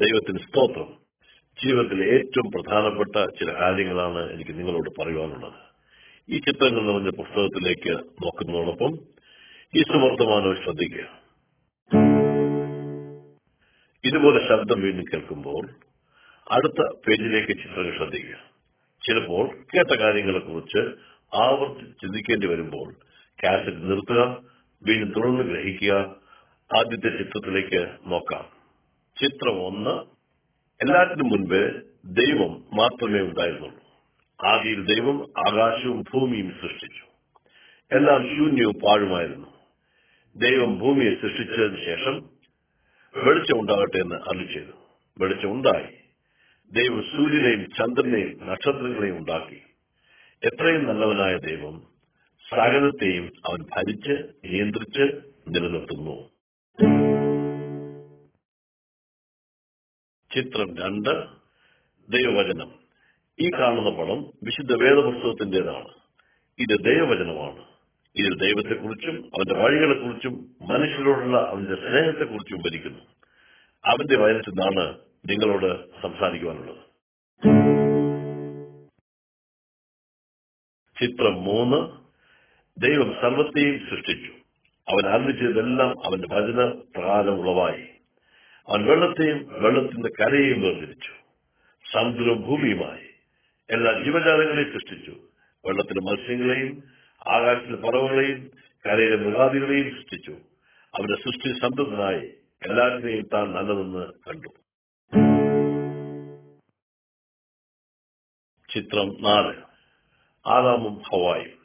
ദൈവത്തിന് സ്തോത്രം. ജീവിതത്തിലെ ഏറ്റവും പ്രധാനപ്പെട്ട ചില കാര്യങ്ങളാണ് എനിക്ക് നിങ്ങളോട് പറയുവാനുള്ളത്. ഈ ചിത്രങ്ങൾ നിറഞ്ഞ പുസ്തകത്തിലേക്ക് നോക്കുന്നതോടൊപ്പം ഈ സുവർത്തമാനവും ശ്രദ്ധിക്കുക. ഇതുപോലെ ശബ്ദം വീണ്ടും കേൾക്കുമ്പോൾ അടുത്ത പേജിലേക്ക് ചിത്രങ്ങൾ ശ്രദ്ധിക്കുക. ചിലപ്പോൾ കേട്ട കാര്യങ്ങളെക്കുറിച്ച് ആവർത്തി ചിന്തിക്കേണ്ടി വരുമ്പോൾ കാസറ്റ് നിർത്തുക വീണ്ടും തുടർന്ന് ഗ്രഹിക്കുക ആദ്യത്തെ ചിത്രത്തിലേക്ക് നോക്കാം. ചിത്രം ഒന്ന്. എല്ലാറ്റിനും മുൻപ് ദൈവം മാത്രമേ ഉണ്ടായിരുന്നുള്ളൂ. ആദ്യം ദൈവം ആകാശവും ഭൂമിയും സൃഷ്ടിച്ചു. എല്ലാം ശൂന്യവും പാഴുമായിരുന്നു. ദൈവം ഭൂമിയെ സൃഷ്ടിച്ചതിന് ശേഷം വെളിച്ചം ഉണ്ടാകട്ടെ എന്ന് അരുളി ചെയ്തു. വെളിച്ചം ഉണ്ടായി. ദൈവം സൂര്യനെയും ചന്ദ്രനെയും നക്ഷത്രങ്ങളെയും ഉണ്ടാക്കി. എത്രയും നല്ലവനായ ദൈവം സകലത്തെയും അവൻ ഭരിച്ച് നിയന്ത്രിച്ച് നിലനിർത്തുന്നു. ചിത്രം രണ്ട് ദൈവവചനം. ഈ കാണുന്ന പടം വിശുദ്ധ വേദപുസ്തകത്തിന്റേതാണ് ഇത് ദൈവവചനമാണ്. ഇതിൽ ദൈവത്തെക്കുറിച്ചും അവന്റെ വഴികളെക്കുറിച്ചും മനുഷ്യരോടുള്ള അവന്റെ സ്നേഹത്തെക്കുറിച്ചും ഭരിക്കുന്നു. അവന്റെ വചനത്തിൽ നിന്നാണ് നിങ്ങളോട് സംസാരിക്കുവാനുള്ളത്. ചിത്രം മൂന്ന് ദൈവം സർവത്തെയും സൃഷ്ടിച്ചു. അവൻ ചെയ്തതെല്ലാം അവന്റെ ഭജന പ്രകാരം ഉളവായി. അവൻ വെള്ളത്തെയും വെള്ളത്തിന്റെ കരയെയും വേർതിരിച്ചു. സമുദ്രവും ഭൂമിയുമായി എല്ലാ ജീവജാലങ്ങളെയും സൃഷ്ടിച്ചു. വെള്ളത്തിലെ മത്സ്യങ്ങളെയും ആകാശത്തിലെ പറവുകളെയും കരയിലെ മൃഗാദികളെയും സൃഷ്ടിച്ചു. അവന്റെ സൃഷ്ടി സമൃദ്ധനായി എല്ലാറ്റിനെയും താൻ നല്ലതെന്ന് കണ്ടു. ചിത്രം നാല്. ആദാമും ഹവായും.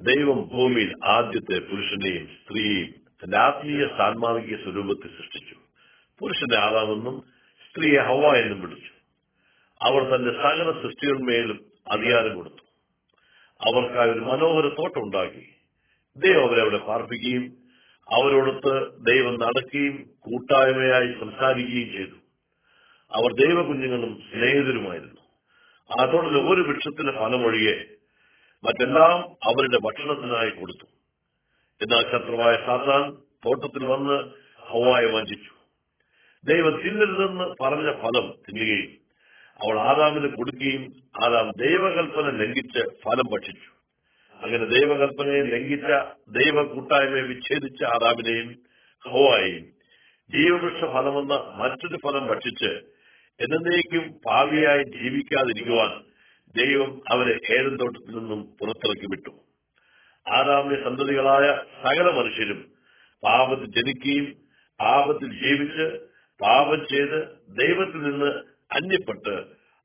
ദൈവം ഭൂമിയിൽ ആദ്യത്തെ പുരുഷനെയും സ്ത്രീയെയും തന്റെ ആത്മീയ സാൻമാർഗിക സ്വരൂപത്തിൽ സൃഷ്ടിച്ചു. പുരുഷനെ ആദാമെന്നും സ്ത്രീയെ ഹവ എന്നും വിളിച്ചു. അവർ തന്റെ സകല സൃഷ്ടിയുടെ അധികാരം കൊടുത്തു. അവർക്കായി ഒരു മനോഹര തോട്ടം ഉണ്ടാക്കി ദൈവം അവരെ അവിടെ പാർപ്പിക്കുകയും അവരോടൊത്ത് ദൈവം നടക്കുകയും കൂട്ടായ്മയായി സംസാരിക്കുകയും ചെയ്തു. അവർ ദൈവകുഞ്ഞുങ്ങളും സ്നേഹിതരുമായിരുന്നു. ആ തോട്ടിൽ ഒരു വൃക്ഷത്തിന്റെ ഫലമൊഴികെ മറ്റെല്ലാം അവരുടെ ഭക്ഷണത്തിനായി കൊടുത്തു. എന്നാൽ ശത്രുവായ സാത്താൻ തോട്ടത്തിൽ വന്ന് ഹവായെ വഞ്ചിച്ചു. ദൈവം തിന്നരുതെന്ന് പറഞ്ഞ ഫലം തിന്നുകയും അവൾ ആദാമിന് കൊടുക്കുകയും ആദാം ദൈവകൽപ്പന ലംഘിച്ച് ഫലം ഭക്ഷിച്ചു. അങ്ങനെ ദൈവകൽപ്പനയെ ലംഘിച്ച ദൈവ കൂട്ടായ്മയെ വിച്ഛേദിച്ച ആദാമിനെയും ഹോവായും ജീവവൃക്ഷ ഫലമെന്ന മറ്റൊരു ഫലം ഭക്ഷിച്ച് എന്നേക്കും ഭാവിയായി ജീവിക്കാതിരിക്കുവാൻ ദൈവം അവരെ ഏതൻ തോട്ടത്തിൽ നിന്നും പുറത്തിറക്കി വിട്ടു. ആദാമിന്റെ സന്തതികളായ സകല മനുഷ്യരും പാപത്തിൽ ജനിക്കുകയും പാപത്തിൽ ജീവിച്ച് പാപം ചെയ്ത് ദൈവത്തിൽ നിന്ന് അന്യപ്പെട്ട്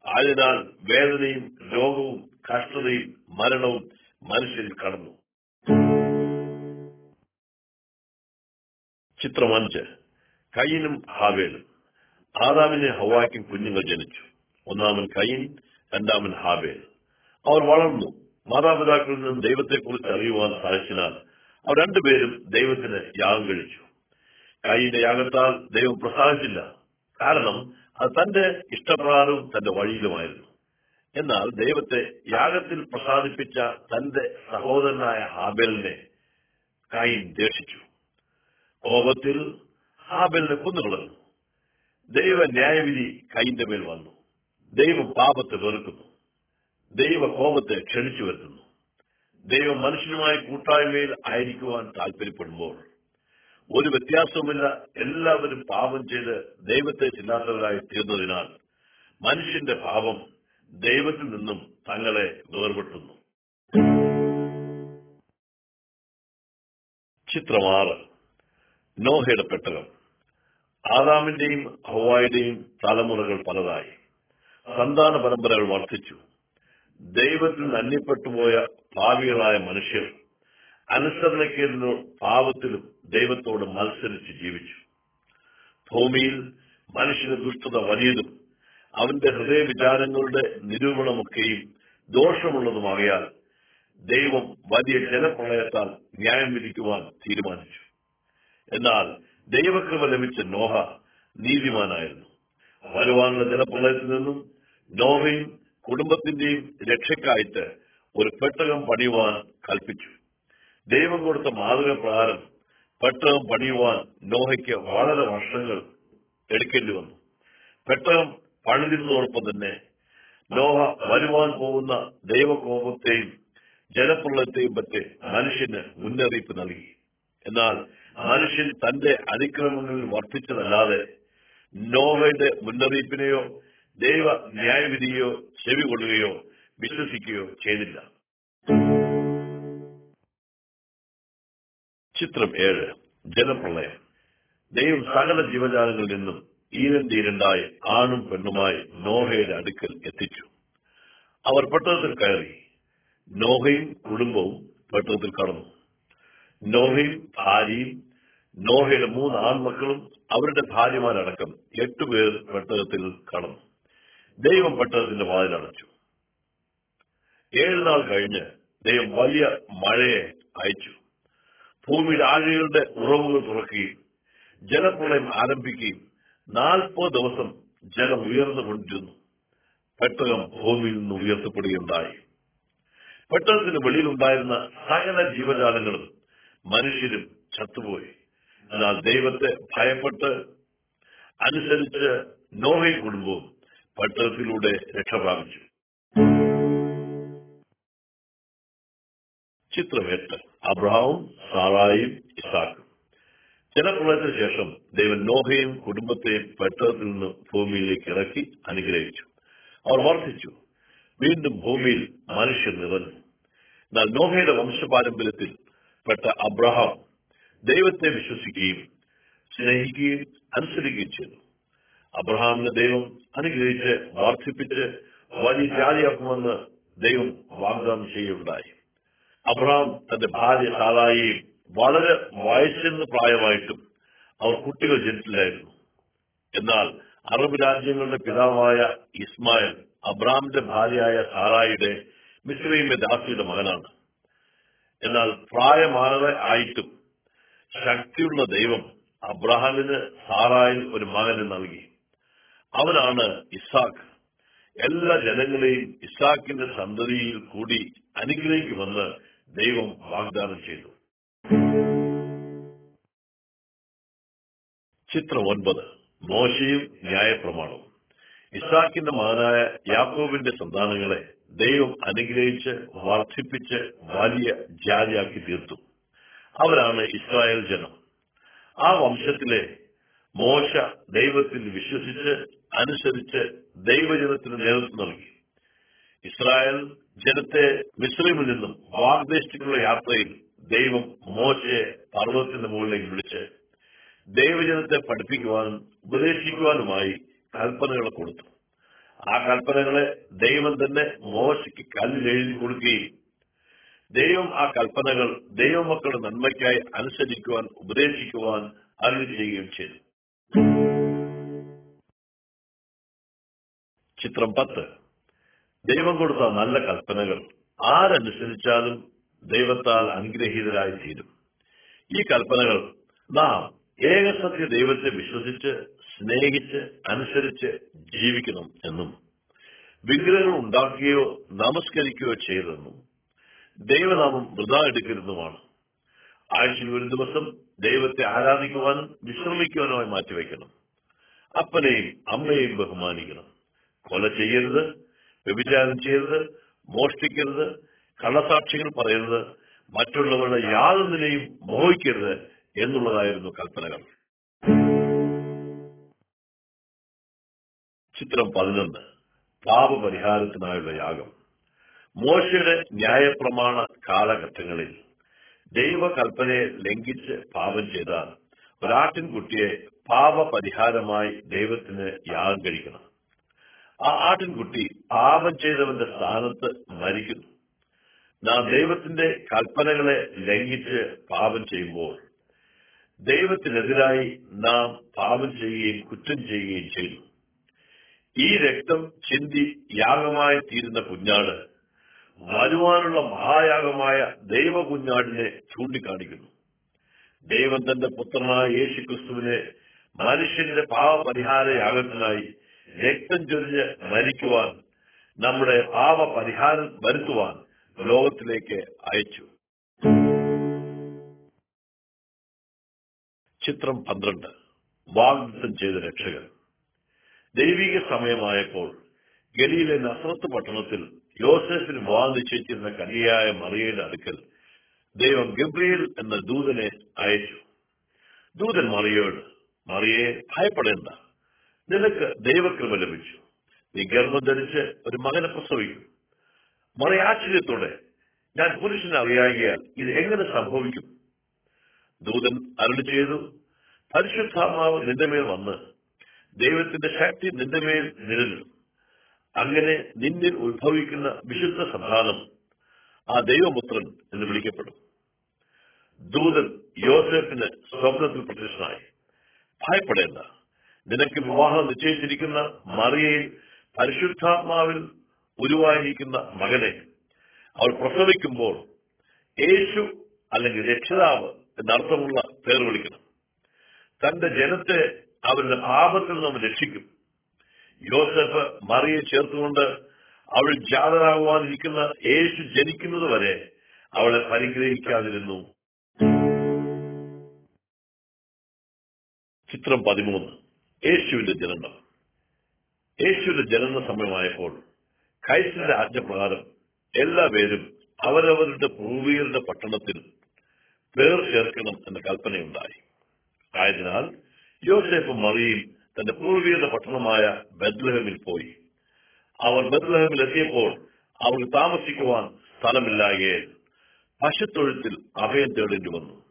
ആയതിനാൽ വേദനയും രോഗവും കഷ്ടതയും മരണവും മനുഷ്യരിൽ കടന്നു. ചിത്രം അഞ്ച്. കയ്യനും ഹാവേലും. ആദാമിനെ ഹവായ്ക്കും കുഞ്ഞുങ്ങൾ ജനിച്ചു. ഒന്നാമൻ കയ്യൻ രണ്ടാമൻ ഹാവേൽ. അവർ വളർന്നു. മാതാപിതാക്കളിൽ നിന്നും ദൈവത്തെക്കുറിച്ച് അറിയുവാൻ സാധിച്ചാൽ അവർ രണ്ടുപേരും ദൈവത്തിന് യാഗം കഴിച്ചു. കയ്യിന്റെ യാഗത്താൽ ദൈവം പ്രസാദിച്ചില്ല. കാരണം അത് തന്റെ ഇഷ്ടപ്രകാരവും തന്റെ വഴിയിലുമായിരുന്നു. എന്നാൽ ദൈവത്തെ യാഗത്തിൽ പ്രസാദിപ്പിച്ച തന്റെ സഹോദരനായ ഹാബേലിനെ കായിൻ ദേഷിച്ചു കോപത്തിൽ ഹാബേലിനെ കൊന്നുകളഞ്ഞു ദൈവ ന്യായവിധി കൈന്റെ മേൽ വന്നു. ദൈവം പാപത്തെ വെറുക്കുന്നു. ദൈവ കോപത്തെ ക്ഷണിച്ചു വരുത്തുന്നു. ദൈവം മനുഷ്യനുമായി കൂട്ടായ്മയിൽ ആയിരിക്കുവാൻ താല്പര്യപ്പെടുമ്പോൾ ഒരു വ്യത്യാസവുമില്ല. എല്ലാവരും പാപം ചെയ്ത് ദൈവത്തെ ചില്ലാത്തവരായി തീർന്നതിനാൽ മനുഷ്യന്റെ പാപം ദൈവത്തിൽ നിന്നും തങ്ങളെ വേർപെട്ടുന്നു. ചിത്രം ആറ്. നോഹയുടെ പെട്ടകം. ആദാമിന്റെയും ഹവായുടെയും തലമുറകൾ പലതായി. സന്താന പരമ്പരകൾ വർദ്ധിച്ചു. ദൈവത്തിൽ നന്ദിപ്പെട്ടുപോയ ഭാവികളായ മനുഷ്യർ അനുസരണക്കേടിനും പാപത്തിലും ദൈവത്തോട് മത്സരിച്ച് ജീവിച്ചു. ഭൂമിയിൽ മനുഷ്യന് ദുഷ്ടത വലിയതും അവന്റെ ഹൃദയവിചാരങ്ങളുടെ നിരൂപണമൊക്കെയും ദോഷമുള്ളതുമാകയാൽ ദൈവം വലിയ ജനപ്രളയത്താൽ ന്യായം വിധിക്കുവാൻ തീരുമാനിച്ചു. എന്നാൽ ദൈവകൃപ ലഭിച്ച നോഹ നീതിമാനായിരുന്നു. വരുവാനുള്ള ജലപ്രളയത്തിൽ നിന്നും നോഹയും കുടുംബത്തിന്റെയും രക്ഷയ്ക്കായിട്ട് ഒരു പെട്ടകം പണിയുവാൻ കൽപ്പിച്ചു. ദൈവം കൊടുത്ത മാതൃക പ്രകാരം പെട്ടകം പണിയുവാൻ നോഹയ്ക്ക് വളരെ വർഷങ്ങൾ എടുക്കേണ്ടി വന്നു. പെട്ടകം പണിതിരുന്നതോടൊപ്പം തന്നെ നോഹ വരുവാൻ പോകുന്ന ദൈവകോപത്തെയും ജലപ്രളയത്തെയും പറ്റി മനുഷ്യന് മുന്നറിയിപ്പ് നൽകി. എന്നാൽ മനുഷ്യൻ തന്റെ അതിക്രമങ്ങളിൽ വർദ്ധിച്ചതല്ലാതെ നോഹയുടെ മുന്നറിയിപ്പിനെയോ ദൈവ ന്യായവിധിയോ ചെവി കൊള്ളുകയോ വിശ്വസിക്കുകയോ ചെയ്തില്ല. ചിത്രം ഏഴ് ജലപ്രളയം ദൈവം സകല ജീവജാലങ്ങളിൽ നിന്നും ഈരണ്ട് ഈരണ്ടായി ആണും പെണ്ണുമായി നോഹയുടെ അടുക്കൽ എത്തിച്ചു. അവർ പട്ടണത്തിൽ കയറി. നോഹയും കുടുംബവും പട്ടണത്തിൽ കടന്നു. നോഹയും ഭാര്യയും നോഹയുടെ മൂന്ന് ആൺമക്കളും അവരുടെ ഭാര്യമാരടക്കം എട്ടുപേർ പെട്ടകത്തിൽ കടന്നു. ദൈവം പെട്ടകത്തിന്റെ വാതിലടച്ചു ഏഴ് നാൾ കഴിഞ്ഞ് ദൈവം വലിയ മഴയെ അയച്ചു. ഭൂമിയുടെ ആഴികളുടെ ഉറവുകൾ തുറക്കുകയും ജലപ്രളയം ആരംഭിക്കുകയും നാൽപ്പത് ദിവസം ജലം ഉയർന്നു ഉയർന്നുകൊണ്ടിരുന്നു പെട്ടകം ഭൂമിയിൽ നിന്ന് ഉയർത്തപ്പെടുകയുണ്ടായി. പെട്ടകത്തിന് വെളിയിലുണ്ടായിരുന്ന സകല ജീവജാലങ്ങളും മനുഷ്യരും ചത്തുപോയി. എന്നാൽ ദൈവത്തെ ഭയപ്പെട്ട് അനുസരിച്ച് നോഹയും കുടുംബവും പട്ടണത്തിലൂടെ രക്ഷപ്രാപിച്ചു ചിത്രം എട്ട് അബ്രഹാവും സാറായും ഇസാക്കും. ജലപ്രളയത്തിന് ശേഷം ദൈവൻ നോഹയും കുടുംബത്തെയും പെട്ടത്തിൽ നിന്ന് ഭൂമിയിലേക്ക് ഇറക്കി അനുഗ്രഹിച്ചു. അവർ വർദ്ധിച്ചു. വീണ്ടും ഭൂമിയിൽ മനുഷ്യർ നിറഞ്ഞു എന്നാൽ നോഹയുടെ വംശപാരമ്പര്യത്തിൽ പെട്ട അബ്രഹാം ദൈവത്തെ വിശ്വസിക്കുകയും സ്നേഹിക്കുകയും അനുസരിക്കുകയും ചെയ്തു. അബ്രഹാമിനെ ദൈവം അനുഗ്രഹിച്ച് വർദ്ധിപ്പിച്ച് വലിയ ജാതിയാക്കുമെന്ന് ദൈവം വാഗ്ദാനം ചെയ്യുകയുണ്ടായി. അബ്രഹാം തന്റെ ഭാര്യ സാറായിയും വളരെ വയസ്സെന്ന് പ്രായമായിട്ടും അവർ കുട്ടികൾ ജനിച്ചില്ലായിരുന്നു. എന്നാൽ അറബ് രാജ്യങ്ങളുടെ പിതാവായ ഇസ്മായിൽ അബ്രാമിന്റെ ഭാര്യയായ സാറായിയുടെ മിശ്രീമെ ദാസിയുടെ മകനാണ്. എന്നാൽ പ്രായമാകെ ആയിട്ടും ശക്തിയുള്ള ദൈവം അബ്രഹാമിന് സാറായിൽ ഒരു മകന് നൽകി. അവനാണ് ഇസാഖ് എല്ലാ ജനങ്ങളെയും ഇസാഖിന്റെ സന്തതിയിൽ കൂടി അനുഗ്രഹിക്കുമെന്ന് ദൈവം വാഗ്ദാനം ചെയ്തു. ചിത്രം ഒൻപത് മോശയും ന്യായപ്രമാണവും. ഇസാക്കിന്റെ മകനായ യാക്കോബിന്റെ സന്താനങ്ങളെ ദൈവം അനുഗ്രഹിച്ച് വർദ്ധിപ്പിച്ച് വലിയ ജാതിയാക്കി തീർത്തു. അവരാണ് ഇസ്രായേൽ ജനം. ആ വംശത്തിലെ മോശ ദൈവത്തിൽ വിശ്വസിച്ച് അനുസരിച്ച് ദൈവജനത്തിന് നേതൃത്വം നൽകി. ഇസ്രായേൽ ജനത്തെ മിശ്രമിൽ നിന്നും വാഗ്ദേശിക്കുള്ള യാത്രയിൽ ദൈവം മോശയെ പർവതത്തിന്റെ മുകളിലേക്ക് വിളിച്ച് ദൈവജനത്തെ പഠിപ്പിക്കുവാനും ഉപദേശിക്കുവാനുമായി കൽപ്പനകൾ കൊടുത്തു. ആ കൽപ്പനകളെ ദൈവം തന്നെ മോശയ്ക്ക് കല്ലിൽ എഴുതി കൊടുക്കുകയും ദൈവം ആ കൽപ്പനകൾ ദൈവമക്കളുടെ നന്മയ്ക്കായി അനുസരിക്കുവാൻ ഉപദേശിക്കുവാൻ അരുളി ചെയ്യുകയും ചെയ്തു. ചിത്രം പത്ത്. ദൈവം കൊടുത്ത നല്ല കൽപ്പനകൾ ആരനുസരിച്ചാലും ദൈവത്താൽ അനുഗ്രഹീതരായി തീരും. ഈ കൽപ്പനകൾ നാം ഏകസത്യ ദൈവത്തെ വിശ്വസിച്ച് സ്നേഹിച്ച് അനുസരിച്ച് ജീവിക്കണം എന്നും വിഗ്രഹങ്ങൾ ഉണ്ടാക്കുകയോ നമസ്കരിക്കുകയോ ചെയ്തെന്നും ദൈവനാമം വൃതാ എടുക്കരുതുമാണ്. ആഴ്ചയിൽ ഒരു ദിവസം ദൈവത്തെ ആരാധിക്കുവാനും വിശ്രമിക്കുവാനുമായി മാറ്റിവെക്കണം. അപ്പനെയും അമ്മയെയും ബഹുമാനിക്കണം. കൊല ചെയ്യരുത്. വ്യഭിചാരം ചെയ്യരുത് മോഷ്ടിക്കരുത് കള്ളസാക്ഷികൾ പറയരുത് മറ്റുള്ളവരുടെ യാതൊന്നിനെയും മോഹിക്കരുത് എന്നുള്ളതായിരുന്നു കൽപ്പനകൾ. ചിത്രം പതിനൊന്ന്. പാപപരിഹാരത്തിനായുള്ള യാഗം. മോശയുടെ ന്യായപ്രമാണ കാലഘട്ടങ്ങളിൽ ദൈവകൽപ്പനയെ ലംഘിച്ച് പാപം ചെയ്താൽ ഒരാട്ടിൻകുട്ടിയെ പാപപരിഹാരമായി ദൈവത്തിന് യാഗം കഴിക്കണം. ആ ആട്ടിൻകുട്ടി പാപം ചെയ്തവന്റെ സ്ഥാനത്ത് മരിക്കുന്നു. നാം ദൈവത്തിന്റെ കൽപ്പനകളെ ലംഘിച്ച് പാപം ചെയ്യുമ്പോൾ ദൈവത്തിനെതിരായി നാം പാപം ചെയ്യുകയും കുറ്റം ചെയ്യുകയും ചെയ്തു ഈ രക്തം ചിന്തി യാഗമായി തീരുന്ന കുഞ്ഞാട് വരുവാനുള്ള മഹായാഗമായ ദൈവ കുഞ്ഞാടിനെ ചൂണ്ടിക്കാണിക്കുന്നു. ദൈവം തന്റെ പുത്രനായ യേശു ക്രിസ്തുവിനെ മനുഷ്യന്റെ പാപപരിഹാര യാഗത്തിനായി രക്തം ചൊരിഞ്ഞ് മരിക്കുവാൻ നമ്മുടെ പാപപരിഹാരം വരുത്തുവാൻ ലോകത്തിലേക്ക് അയച്ചു. ചിത്രം പന്ത്രണ്ട്. വാഗ്ദത്തം ചെയ്ത രക്ഷകൻ. ദൈവിക സമയമായപ്പോൾ ഗലിയിലെ നസ്രത്ത് പട്ടണത്തിൽ യോസഫിന് വിവാഹം നിശ്ചയിച്ചിരുന്ന കന്യയായ മറിയയുടെ അടുക്കൽ ദൈവം ഗബ്രിയേൽ എന്ന ദൂതനെ അയച്ചു. ദൂതൻ മറിയോട് മറിയെ ഭയപ്പെടേണ്ട. നിനക്ക് ദൈവകൃപ ലഭിച്ചു. നീ ഗർഭം ധരിച്ച് ഒരു മകനെ പ്രസവിക്കും. മറിയ ആശ്ചര്യത്തോടെ ഞാൻ പുരുഷനെ അറിയാകിയാൽ ഇത് എങ്ങനെ സംഭവിക്കും? ദൂതൻ അരുളി ചെയ്തു പരിശുദ്ധാത്മാവ് നിന്റെ മേൽ വന്ന് ദൈവത്തിന്റെ ശക്തി നിന്റെ മേൽ നിലനിൽക്കും. അങ്ങനെ നിന്നിൽ ഉത്ഭവിക്കുന്ന വിശുദ്ധ സന്താനം ആ ദൈവപുത്രൻ എന്ന് വിളിക്കപ്പെടും. ദൂതൻ യോസഫിന് സ്വപ്നത്തിൽ പ്രത്യക്ഷനായി. ഭയപ്പെടേണ്ട നിനക്ക് വിവാഹം നിശ്ചയിച്ചിരിക്കുന്ന മറിയയിൽ പരിശുദ്ധാത്മാവിൽ ഉരുവായിരിക്കുന്ന മകനെ അവൾ പ്രസവിക്കുമ്പോൾ യേശു അല്ലെങ്കിൽ രക്ഷിതാവ് എന്നർത്ഥമുള്ള പേർ വിളിക്കണം. തന്റെ ജനത്തെ അവരുടെ പാപത്തിൽ നിന്ന് രക്ഷിക്കും. യോസഫ് മറിയെ ചേർത്തുകൊണ്ട് അവൾ ജാതരാകുവാനിരിക്കുന്ന യേശു ജനിക്കുന്നത് വരെ അവളെ പരിഗ്രഹിക്കാതിരുന്നു. ചിത്രം പതിമൂന്ന്. യേശുവിന്റെ ജനനം. യേശുവിന്റെ ജനന സമയമായപ്പോൾ ക്രൈസ്തന്റെ ആജ്ഞപ്രകാരം എല്ലാപേരും അവരവരുടെ പൂർവീകരുടെ പട്ടണത്തിൽ പേർ ചേർക്കണം എന്ന കൽപ്പനയുണ്ടായി. ആയതിനാൽ യോസേഫ് മറിയും തന്റെ പൂർവീകരുടെ പട്ടണമായ ബദ്ലഹമിൽ പോയി. അവർ ബദ്ലഹമിൽ എത്തിയപ്പോൾ അവർക്ക് താമസിക്കുവാൻ സ്ഥലമില്ലായേ പശുത്തൊഴുത്തിൽ അഭയം തേടേണ്ടി വന്നു.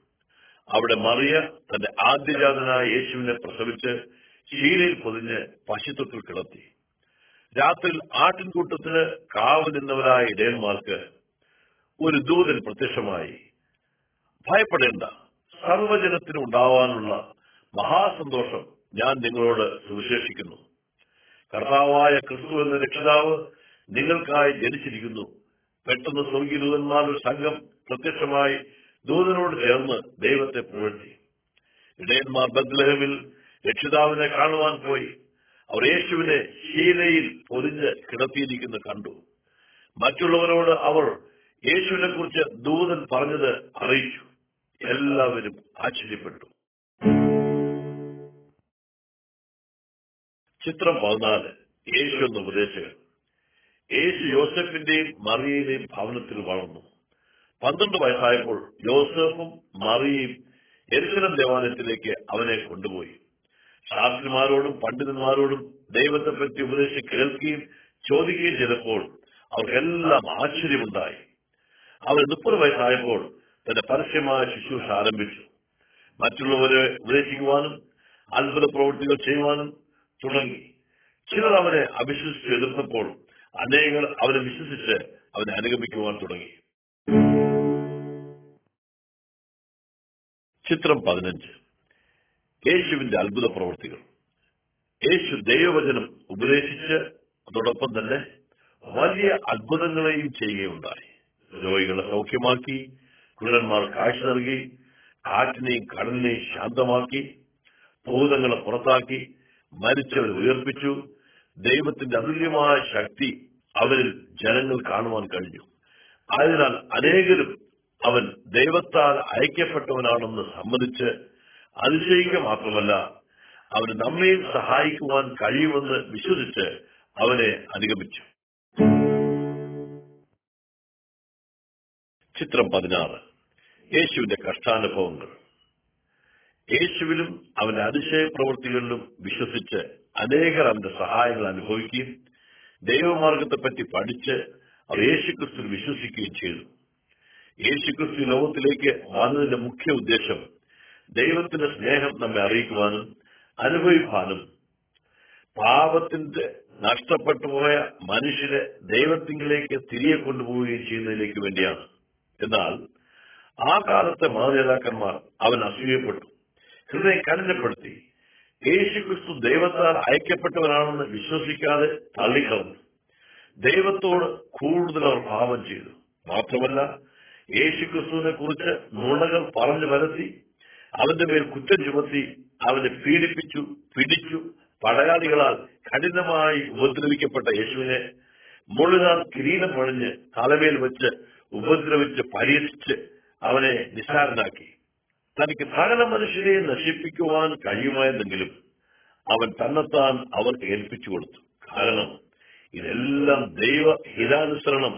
അവിടെ മറിയ തന്റെ ആദ്യജാതനായ യേശുവിനെ പ്രസവിച്ച് ശീലയിൽ പൊതിഞ്ഞ് പശുത്വത്തിൽ കിടത്തി. രാത്രി ആട്ടിൻകൂട്ടത്തിന് കാവൽ നിന്നവരായ ഇടയന്മാർക്ക് ഒരു ദൂതൻ പ്രത്യക്ഷമായി ഭയപ്പെടേണ്ട സർവജനത്തിന് ഉണ്ടാവാനുള്ള മഹാസന്തോഷം ഞാൻ നിങ്ങളോട് സുവിശേഷിക്കുന്നു. കർത്താവായ ക്രിസ്തു എന്ന രക്ഷിതാവ് നിങ്ങൾക്കായി ജനിച്ചിരിക്കുന്നു. പെട്ടെന്ന് സ്വർഗീയദൂതന്മാരുടെ സംഘം പ്രത്യക്ഷമായി ദൂതനോട് ചേർന്ന് ദൈവത്തെ പുകഴ്ത്തി. ഇടയന്മാർ ബദ്ലഹമിൽ രക്ഷിതാവിനെ കാണുവാൻ പോയി. അവർ യേശുവിനെ ശീലയിൽ പൊതിഞ്ഞ് കിടത്തിയിരിക്കുന്നു കണ്ടു. മറ്റുള്ളവരോട് അവർ യേശുവിനെ കുറിച്ച് ദൂതൻ പറഞ്ഞത് അറിയിച്ചു. എല്ലാവരും ആശ്ചര്യപ്പെട്ടു. ചിത്രം പതിനാല്. യേശു എന്ന ഉപദേശകൻ. യേശു യോസഫിന്റെയും മറിയയുടെയും ഭവനത്തിൽ വളർന്നു. പന്ത്രണ്ട് വയസ്സായപ്പോൾ യോസഫും മറിയയും എരിശനം ദേവാലയത്തിലേക്ക് അവനെ കൊണ്ടുപോയി. ശാസ്ത്രിമാരോടും പണ്ഡിതന്മാരോടും ദൈവത്തെ പറ്റി ഉപദേശം കേൾക്കുകയും ചോദിക്കുകയും ചെയ്തപ്പോൾ അവർക്കെല്ലാം ആശ്ചര്യമുണ്ടായി. അവർ മുപ്പത് വയസ്സായപ്പോൾ തന്റെ പരസ്യമായ ശുശ്രൂഷ ആരംഭിച്ചു. മറ്റുള്ളവരെ ഉപദേശിക്കുവാനും അത്ഭുത പ്രവൃത്തികൾ ചെയ്യുവാനും തുടങ്ങി. ചിലർ അവനെ അവിശ്വസിച്ച് എതിർത്തപ്പോൾ അനേകർ അവനെ വിശ്വസിച്ച് അവനെ അനുഗമിക്കുവാൻ തുടങ്ങി. ചിത്രം പതിനഞ്ച്. യേശുവിന്റെ അത്ഭുത പ്രവൃത്തികൾ. യേശു ദൈവവചനം ഉപദേശിച്ച് അതോടൊപ്പം തന്നെ വലിയ അത്ഭുതങ്ങളെയും ചെയ്യുകയുണ്ടായി. രോഗികളെ സൗഖ്യമാക്കി കുരുടന്മാർ കാഴ്ച നൽകി കാറ്റിനെയും കടലിനെയും ശാന്തമാക്കി ഭൂതങ്ങളെ പുറത്താക്കി മരിച്ചവരെ ഉയർപ്പിച്ചു. ദൈവത്തിന്റെ അതുല്യമായ ശക്തി അവരിൽ ജനങ്ങൾ കാണുവാൻ കഴിഞ്ഞു. ആയതിനാൽ അനേകരും അവൻ ദൈവത്താൽ അയക്കപ്പെട്ടവനാണെന്ന് സമ്മതിച്ച് അതിശയിക്കുക മാത്രമല്ല അവന് നമ്മയും സഹായിക്കുവാൻ കഴിയുമെന്ന് വിശ്വസിച്ച് അവനെ അനുഗമിച്ചു. ചിത്രം പതിനാറ്. യേശുവിന്റെ കഷ്ടാനുഭവങ്ങൾ. യേശുവിലും അവന്റെ അതിശയ പ്രവൃത്തികളിലും വിശ്വസിച്ച് അനേകർ അവന്റെ സഹായങ്ങൾ അനുഭവിക്കുകയും ദൈവമാർഗത്തെപ്പറ്റി പഠിച്ച് അവർ യേശുക്രിസ്തു വിശ്വസിക്കുകയും ചെയ്തു. യേശുക്രിസ്തു ലോകത്തിലേക്ക് വന്നതിന്റെ മുഖ്യ ഉദ്ദേശം ദൈവത്തിന്റെ സ്നേഹം നമ്മെ അറിയിക്കുവാനും അനുഭവിക്കാനും പാപത്തിന്റെ നഷ്ടപ്പെട്ടു പോയ മനുഷ്യരെ ദൈവത്തിങ്കിലേക്ക് തിരികെ കൊണ്ടുപോവുകയും ചെയ്യുന്നതിലേക്ക് വേണ്ടിയാണ്. എന്നാൽ ആ കാലത്തെ മതനേതാക്കന്മാർ അവൻ അസൂയപ്പെട്ടു. ഹൃദയം കഠിനപ്പെടുത്തി. യേശുക്രിസ്തു ദൈവത്താൽ അയക്കപ്പെട്ടവനാണെന്ന് വിശ്വസിക്കാതെ തള്ളിക്കളഞ്ഞു. ദൈവത്തോട് കൂടുതൽ അവർ പാപം ചെയ്തു. മാത്രമല്ല യേശുക്രിസ്തുവിനെ കുറിച്ച് നുണകൾ പറഞ്ഞു വരത്തി അവന്റെ മേൽ കുറ്റം ചുമത്തി അവനെ പീഡിപ്പിച്ചു പിടിച്ചു. പടയാളികളാൽ കഠിനമായി ഉപദ്രവിക്കപ്പെട്ട യേശുവിനെ മുഴുവൻ കിരീടം പണിഞ്ഞ് തലമേൽ വെച്ച് ഉപദ്രവിച്ച് പരീക്ഷിച്ച് അവനെ നിസ്സാരനാക്കി. തനിക്ക് സകല മനുഷ്യരെ നശിപ്പിക്കുവാൻ കഴിയുമായിരുന്നെങ്കിലും അവൻ തന്നെത്താൻ അവർക്ക് ഏൽപ്പിച്ചു കൊടുത്തു. കാരണം ഇതെല്ലാം ദൈവ ഹിതാനുസരണം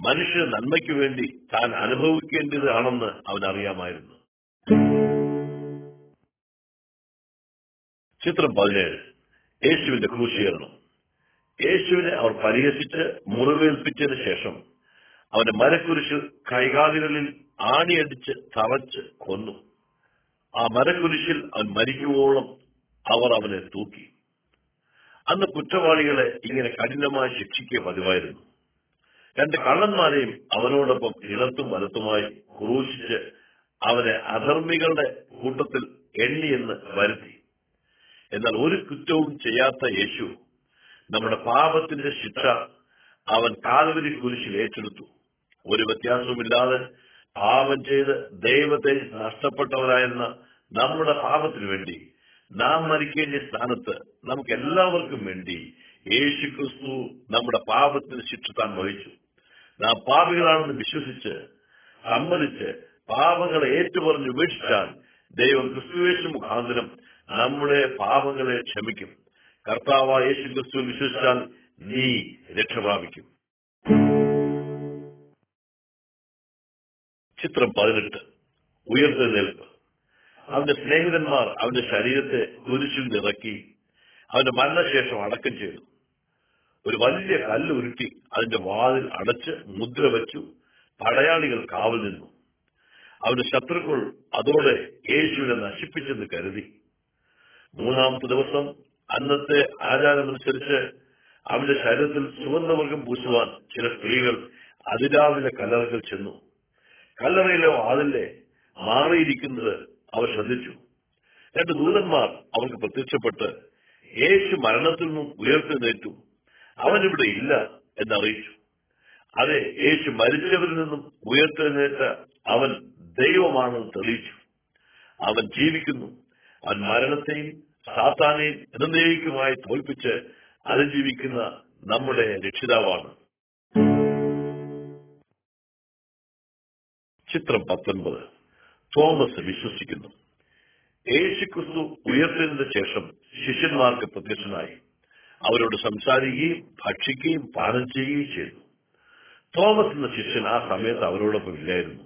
മനുഷ്യ നന്മയ്ക്ക് വേണ്ടി താൻ അനുഭവിക്കേണ്ടതാണെന്ന് അവൻ അറിയാമായിരുന്നു ചിത്രം പതിനേഴ്. യേശുവിന്റെ ക്രൂശീകരണം. യേശുവിനെ അവർ പരിഹസിച്ച് മുറിവേൽപ്പിച്ചതിന് ശേഷം അവന്റെ മരക്കുരിശിൽ കൈകാലുകളിൽ ആണിയടിച്ച് തറച്ച് കൊന്നു. ആ മരക്കുരിശിൽ അവൻ മരിക്കുവോളം അവർ അവനെ തൂക്കി. അന്ന് കുറ്റവാളികളെ ഇങ്ങനെ കഠിനമായി ശിക്ഷിക്കുക പതിവായിരുന്നു. രണ്ട് കള്ളന്മാരെയും അവനോടൊപ്പം ഇടത്തും വലത്തുമായി ക്രൂശിച്ച് അവനെ അധർമ്മികളുടെ കൂട്ടത്തിൽ എണ്ണിയെന്ന് വരുത്തി. എന്നാൽ ഒരു കുറ്റവും ചെയ്യാത്ത യേശു നമ്മുടെ പാപത്തിന്റെ ശിക്ഷ അവൻ കാലവരി കുരിശിൽ ഏറ്റെടുത്തു. ഒരു വ്യത്യാസവുമില്ലാതെ പാപം ചെയ്ത് ദൈവത്തെ നഷ്ടപ്പെട്ടവരായിരുന്ന നമ്മുടെ പാപത്തിനു വേണ്ടി നാം മരിക്കേണ്ട സ്ഥാനത്ത് നമുക്ക് എല്ലാവർക്കും വേണ്ടി യേശു ക്രിസ്തു നമ്മുടെ പാപത്തിന് ശിക്ഷ താൻ വഹിച്ചു. നാം പാപികളാണെന്ന് വിശ്വസിച്ച് സമ്മതിച്ച് പാപങ്ങളെ ഏറ്റുപറഞ്ഞ് ഉപേക്ഷിച്ചാൽ ദൈവം ക്രിസ്തുവേശു മുഖാന്തരം നമ്മുടെ പാപങ്ങളെ ക്ഷമിക്കും. കർത്താവ് യേശു ക്രിസ്തു വിശ്വസിച്ചാൽ നീ രക്ഷ പ്രാപിക്കും. ചിത്രം പതിനെട്ട്. ഉയർത്തെഴുന്നേൽപ്പ് അവന്റെ സ്നേഹിതന്മാർ അവന്റെ ശരീരത്തെ കുരിശിൽ നിറക്കി അവന്റെ മരണശേഷം അടക്കം ചെയ്തു. ഒരു വലിയ കല്ല് ഉരുട്ടി അതിന്റെ വാതിൽ അടച്ച് മുദ്ര വെച്ചു പടയാളികൾ കാവൽ നിന്നു. അവന്റെ ശത്രുക്കൾ അതോടെ യേശുവിനെ നശിപ്പിച്ചെന്ന് കരുതി. മൂന്നാമത്തെ ദിവസം അന്നത്തെ ആചാരമനുസരിച്ച് അവന്റെ ശരീരത്തിൽ സുഗന്ധവർഗം പൂശുവാൻ ചില സ്ത്രീകൾ അതിരാവിലെ കല്ലറകൾ ചെന്നു. കല്ലറയിലെ വാതിലെ മാറിയിരിക്കുന്നത് അവർ ശ്രദ്ധിച്ചു. രണ്ട് ദൂതന്മാർ അവർക്ക് പ്രത്യക്ഷപ്പെട്ട് യേശു മരണത്തിൽ നിന്നും ഉയർത്തെഴുന്നേറ്റു അവൻ ഇവിടെ ഇല്ല എന്നറിയിച്ചു. അതെ യേശു മരിച്ചവരിൽ നിന്നും ഉയർത്തെഴുന്നേറ്റ അവൻ ദൈവമാണെന്ന് തെളിയിച്ചു. അവൻ ജീവിക്കുന്നു. അവൻ മരണത്തെയും സാത്താനെയും എന്നേക്കുമായി തോൽപ്പിച്ച് അതിജീവിക്കുന്ന നമ്മുടെ രക്ഷിതാവാണ്. ചിത്രം പത്തൊൻപത്. തോമസ് വിശ്വസിക്കുന്നു. യേശുക്രിസ്തു ഉയർത്തിയതിന് ശേഷം ശിഷ്യന്മാർക്ക് പ്രത്യക്ഷനായി. അവരോട് സംസാരിക്കുകയും ഭക്ഷിക്കുകയും പാനം ചെയ്യുകയും ചെയ്തു. തോമസ് എന്ന ശിഷ്യൻ ആ സമയത്ത് അവരോടൊപ്പം ഇല്ലായിരുന്നു.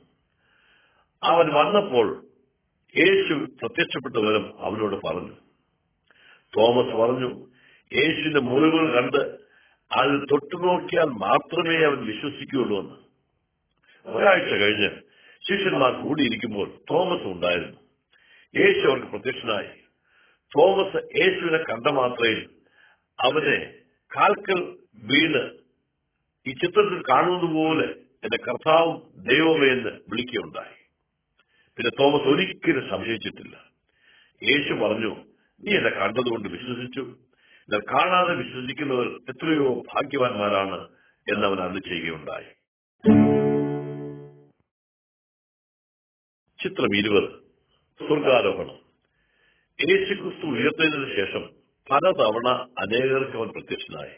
അവൻ വന്നപ്പോൾ യേശു പ്രത്യക്ഷപ്പെട്ട വിവരം അവനോട് പറഞ്ഞു. തോമസ് പറഞ്ഞു യേശുവിന്റെ മുറിവുകൾ കണ്ട് അത് തൊട്ടുനോക്കിയാൽ മാത്രമേ അവൻ വിശ്വസിക്കുകയുള്ളൂ എന്ന്. ഒരാഴ്ച കഴിഞ്ഞ് ശിഷ്യന്മാർ കൂടിയിരിക്കുമ്പോൾ തോമസ് ഉണ്ടായിരുന്നു. യേശു അവർക്ക് പ്രത്യക്ഷനായി. തോമസ് യേശുവിനെ കണ്ട മാത്രയിൽ അവനെ കാൽക്കൽ വീണ് ഈ ചിത്രത്തിൽ കാണുന്നതുപോലെ എന്റെ കർത്താവും ദൈവമേ എന്ന് വിളിക്കുകയുണ്ടായി. പിന്നെ തോമസ് ഒരിക്കലും സംശയിച്ചിട്ടില്ല. യേശു പറഞ്ഞു നീ എന്നെ കണ്ടതുകൊണ്ട് വിശ്വസിച്ചു. എന്നാൽ കാണാതെ വിശ്വസിക്കുന്നവർ എത്രയോ ഭാഗ്യവാന്മാരാണ് എന്നവൻ അന്ന് ചെയ്യുകയുണ്ടായി. ചിത്രം ഇരുപത്. സ്വർഗാരോഹണം. യേശുക്രിസ്തു ഉയർത്തതിനു ശേഷം പലതവണ അനേകർക്ക് അവൻ പ്രത്യക്ഷനായി.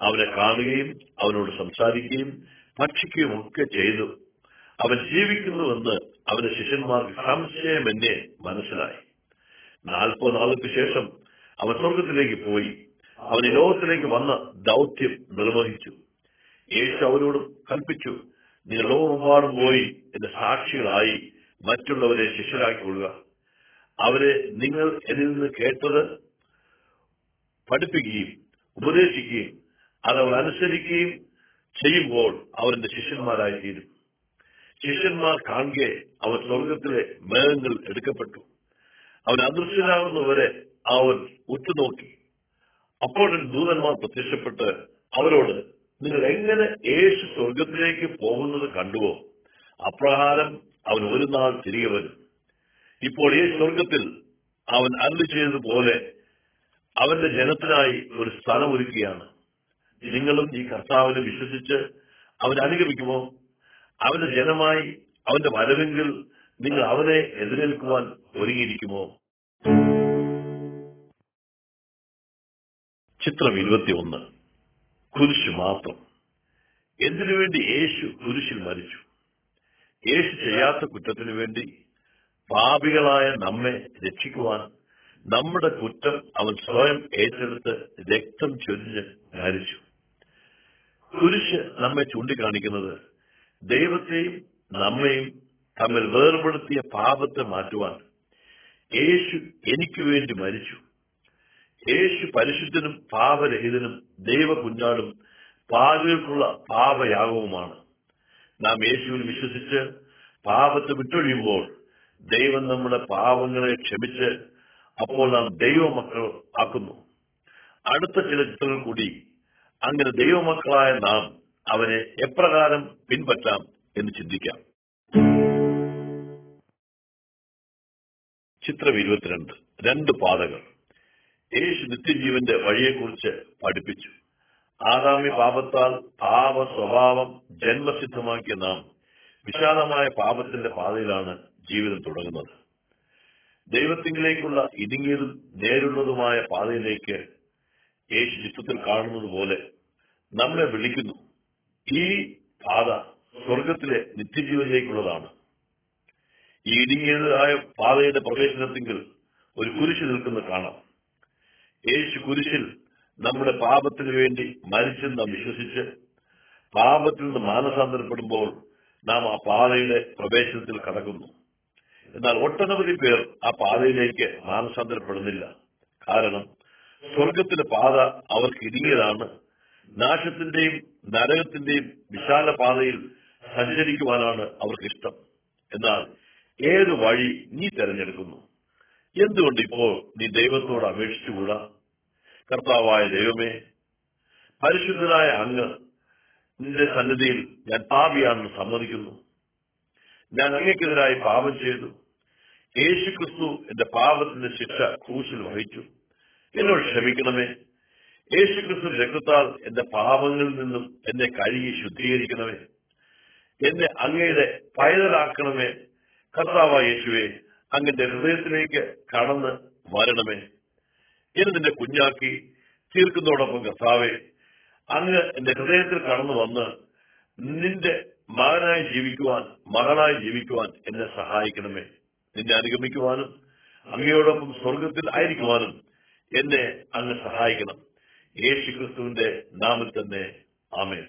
അവനെ കാണുകയും അവനോട് സംസാരിക്കുകയും ഭക്ഷിക്കുകയും ഒക്കെ ചെയ്തു. അവൻ ജീവിക്കുന്നുവെന്ന് അവന്റെ ശിഷ്യന്മാർക്ക് സംശയമെന്നെ മനസ്സിലായി. നാൽപ്പത് നാളുകൾക്ക് ശേഷം അവൻ സ്വർഗത്തിലേക്ക് പോയി. അവൻ ലോകത്തിലേക്ക് വന്ന ദൗത്യം നിർവഹിച്ചു. യേശു അവരോട് കൽപ്പിച്ചു നിങ്ങൾ ലോകമെമ്പാടും പോയി എന്റെ സാക്ഷികളായി മറ്റുള്ളവരെ ശിഷ്യരാക്കിക്കൊള്ളുക. അവരെ നിങ്ങൾ എന്നിൽ നിന്ന് കേട്ടത് പഠിപ്പിക്കുകയും ഉപദേശിക്കുകയും അതവർ അനുസരിക്കുകയും ചെയ്യുമ്പോൾ അവർ ശിഷ്യന്മാരായി തീരും. ശിഷ്യന്മാർ കാണുകയെ അവൻ സ്വർഗത്തിലെ മേഘങ്ങൾ എടുക്കപ്പെട്ടു. അവൻ അദൃശ്യനാകുന്നവരെ അവൻ ഉറ്റുനോക്കി. അപ്പോൾ ദൂതന്മാർ പ്രത്യക്ഷപ്പെട്ട് അവരോട് നിങ്ങൾ എങ്ങനെ യേശു സ്വർഗത്തിലേക്ക് പോകുന്നത് കണ്ടുവോ? അപ്രകാരം അവൻ ഒരു നാൾ തിരികെ വരും. ഇപ്പോൾ ഈ സ്വർഗത്തിൽ അവൻ അരുളി ചെയ്തതുപോലെ അവന്റെ ജനത്തിനായി ഒരു സ്ഥലം ഒരുക്കുകയാണ് നിങ്ങളും ഈ കർത്താവിനെ വിശ്വസിച്ച് അവൻ അനുഗമിക്കുമോ? അവന്റെ ജനമായി അവന്റെ വരവെങ്കിൽ നിങ്ങൾ അവനെ എതിരേൽക്കുവാൻ ഒരുങ്ങിയിരിക്കുമോ? ചിത്രം ഇരുപത്തിയൊന്ന്. കുരിശ് മാത്രം. എന്തിനു വേണ്ടി യേശു കുരിശിൽ മരിച്ചു? യേശു ചെയ്യാത്ത കുറ്റത്തിനു വേണ്ടി പാപികളായ നമ്മെ രക്ഷിക്കുവാൻ നമ്മുടെ കുറ്റം അവൻ സ്വയം ഏറ്റെടുത്ത് രക്തം ചൊരിഞ്ഞ് മരിച്ചു. കുരിശ് നമ്മെ ചൂണ്ടിക്കാണിക്കുന്നത് ദൈവത്തെയും നമ്മെയും തമ്മിൽ വേർപെടുത്തിയ പാപത്തെ മാറ്റുവാൻ യേശു എനിക്ക് വേണ്ടി മരിച്ചു. യേശു പരിശുദ്ധനും പാപരഹിതനും ദൈവകുഞ്ഞാടും പാപികൾക്കുള്ള പാപയാഗവുമാണ്. നാം യേശുവിൽ വിശ്വസിച്ച് പാപത്തെ വിട്ടൊഴിയുമ്പോൾ ദൈവം നമ്മുടെ പാപങ്ങളെ ക്ഷമിച്ച് അപ്പോൾ നാം ദൈവമക്കൾ ആക്കുന്നു. അടുത്ത ചില ചിത്രങ്ങൾ കൂടി. അങ്ങനെ ദൈവമക്കളായ നാം അവനെ എപ്രകാരം പിൻപറ്റാം എന്ന് ചിന്തിക്കാം. ചിത്രം ഇരുപത്തിരണ്ട്. രണ്ട് പാതകൾ. യേശു നിത്യജീവന്റെ വഴിയെക്കുറിച്ച് പഠിപ്പിച്ചു. ആദാമി പാപത്താൽ പാപ സ്വഭാവം ജന്മസിദ്ധമാക്കിയ നാം വിശാലമായ പാപത്തിന്റെ പാതയിലാണ് ജീവിതം തുടങ്ങുന്നത്. ദൈവത്തിങ്കിലേക്കുള്ള ഇടുങ്ങിയതും നേരുള്ളതുമായ പാതയിലേക്ക് യേശു ചിത്രത്തിൽ കാണുന്നത് പോലെ നമ്മളെ വിളിക്കുന്നു. ഈ പാത സ്വർഗത്തിലെ നിത്യജീവനിലേക്കുള്ളതാണ്. ഈ ഇടുങ്ങിയതായ പാതയുടെ പ്രവേശനത്തിങ്കിൽ ഒരു കുരിശ് നിൽക്കുന്ന കാണാം. യേശു കുരിശിൽ നമ്മുടെ പാപത്തിനു വേണ്ടി മരിച്ചെന്ന് വിശ്വസിച്ച് പാപത്തിൽ നിന്ന് മാനസാന്തരപ്പെടുമ്പോൾ നാം ആ പാതയുടെ പ്രവേശനത്തിൽ കടക്കുന്നു. എന്നാൽ ഒട്ടനവധി പേർ ആ പാതയിലേക്ക് മാനസാന്തരപ്പെടുന്നില്ല. കാരണം സ്വർഗത്തിന്റെ പാത അവർക്ക് ഇടുങ്ങിയതാണ്. നാശത്തിന്റെയും നരകത്തിന്റെയും വിശാല പാതയിൽ സഞ്ചരിക്കുവാനാണ് അവർക്ക് ഇഷ്ടം. എന്നാൽ ഏത് വഴി നീ തെരഞ്ഞെടുക്കുന്നു? എന്തുകൊണ്ട് ഇപ്പോൾ നീ ദൈവത്തോട് അപേക്ഷിച്ചുകൂടാ കർത്താവായ ദൈവമേ പരിശുദ്ധനായ അങ്ങ് നിന്റെ സന്നിധിയിൽ ഞാൻ പാപിയാണെന്ന് സമ്മതിക്കുന്നു. ഞാൻ അങ്ങക്കെതിരായി പാപം ചെയ്തു. യേശു ക്രിസ്തു എന്റെ പാപത്തിന്റെ ശിക്ഷ ക്രൂശിൽ വഹിച്ചു. എന്നോട് ക്ഷമിക്കണമേ. യേശു ക്രിസ്തു രക്തത്താൽ എന്റെ പാപങ്ങളിൽ നിന്നും എന്നെ കഴുകി ശുദ്ധീകരിക്കണമേ. എന്നെ അങ്ങയുടെ പൈതലാക്കണമേ. കർത്താവ യേശുവെ അങ്ങന്റെ ഹൃദയത്തിലേക്ക് കടന്ന് വരണമേ. എന്നെ നിന്റെ കുഞ്ഞാക്കി തീർക്കുന്നതോടൊപ്പം കർത്താവെ അങ്ങ് എന്റെ ഹൃദയത്തിൽ കടന്നു വന്ന് നിന്റെ മകനായി ജീവിക്കുവാൻ മകളായി ജീവിക്കുവാൻ എന്നെ സഹായിക്കണമേ. നിന്നെ അനുഗമിക്കുവാനും അങ്ങയോടൊപ്പം സ്വർഗത്തിൽ ആയിരിക്കുവാനും എന്നെ അങ്ങ് സഹായിക്കണം. യേശു ക്രിസ്തുവിന്റെ നാമിൽ തന്നെ. ആമേൻ.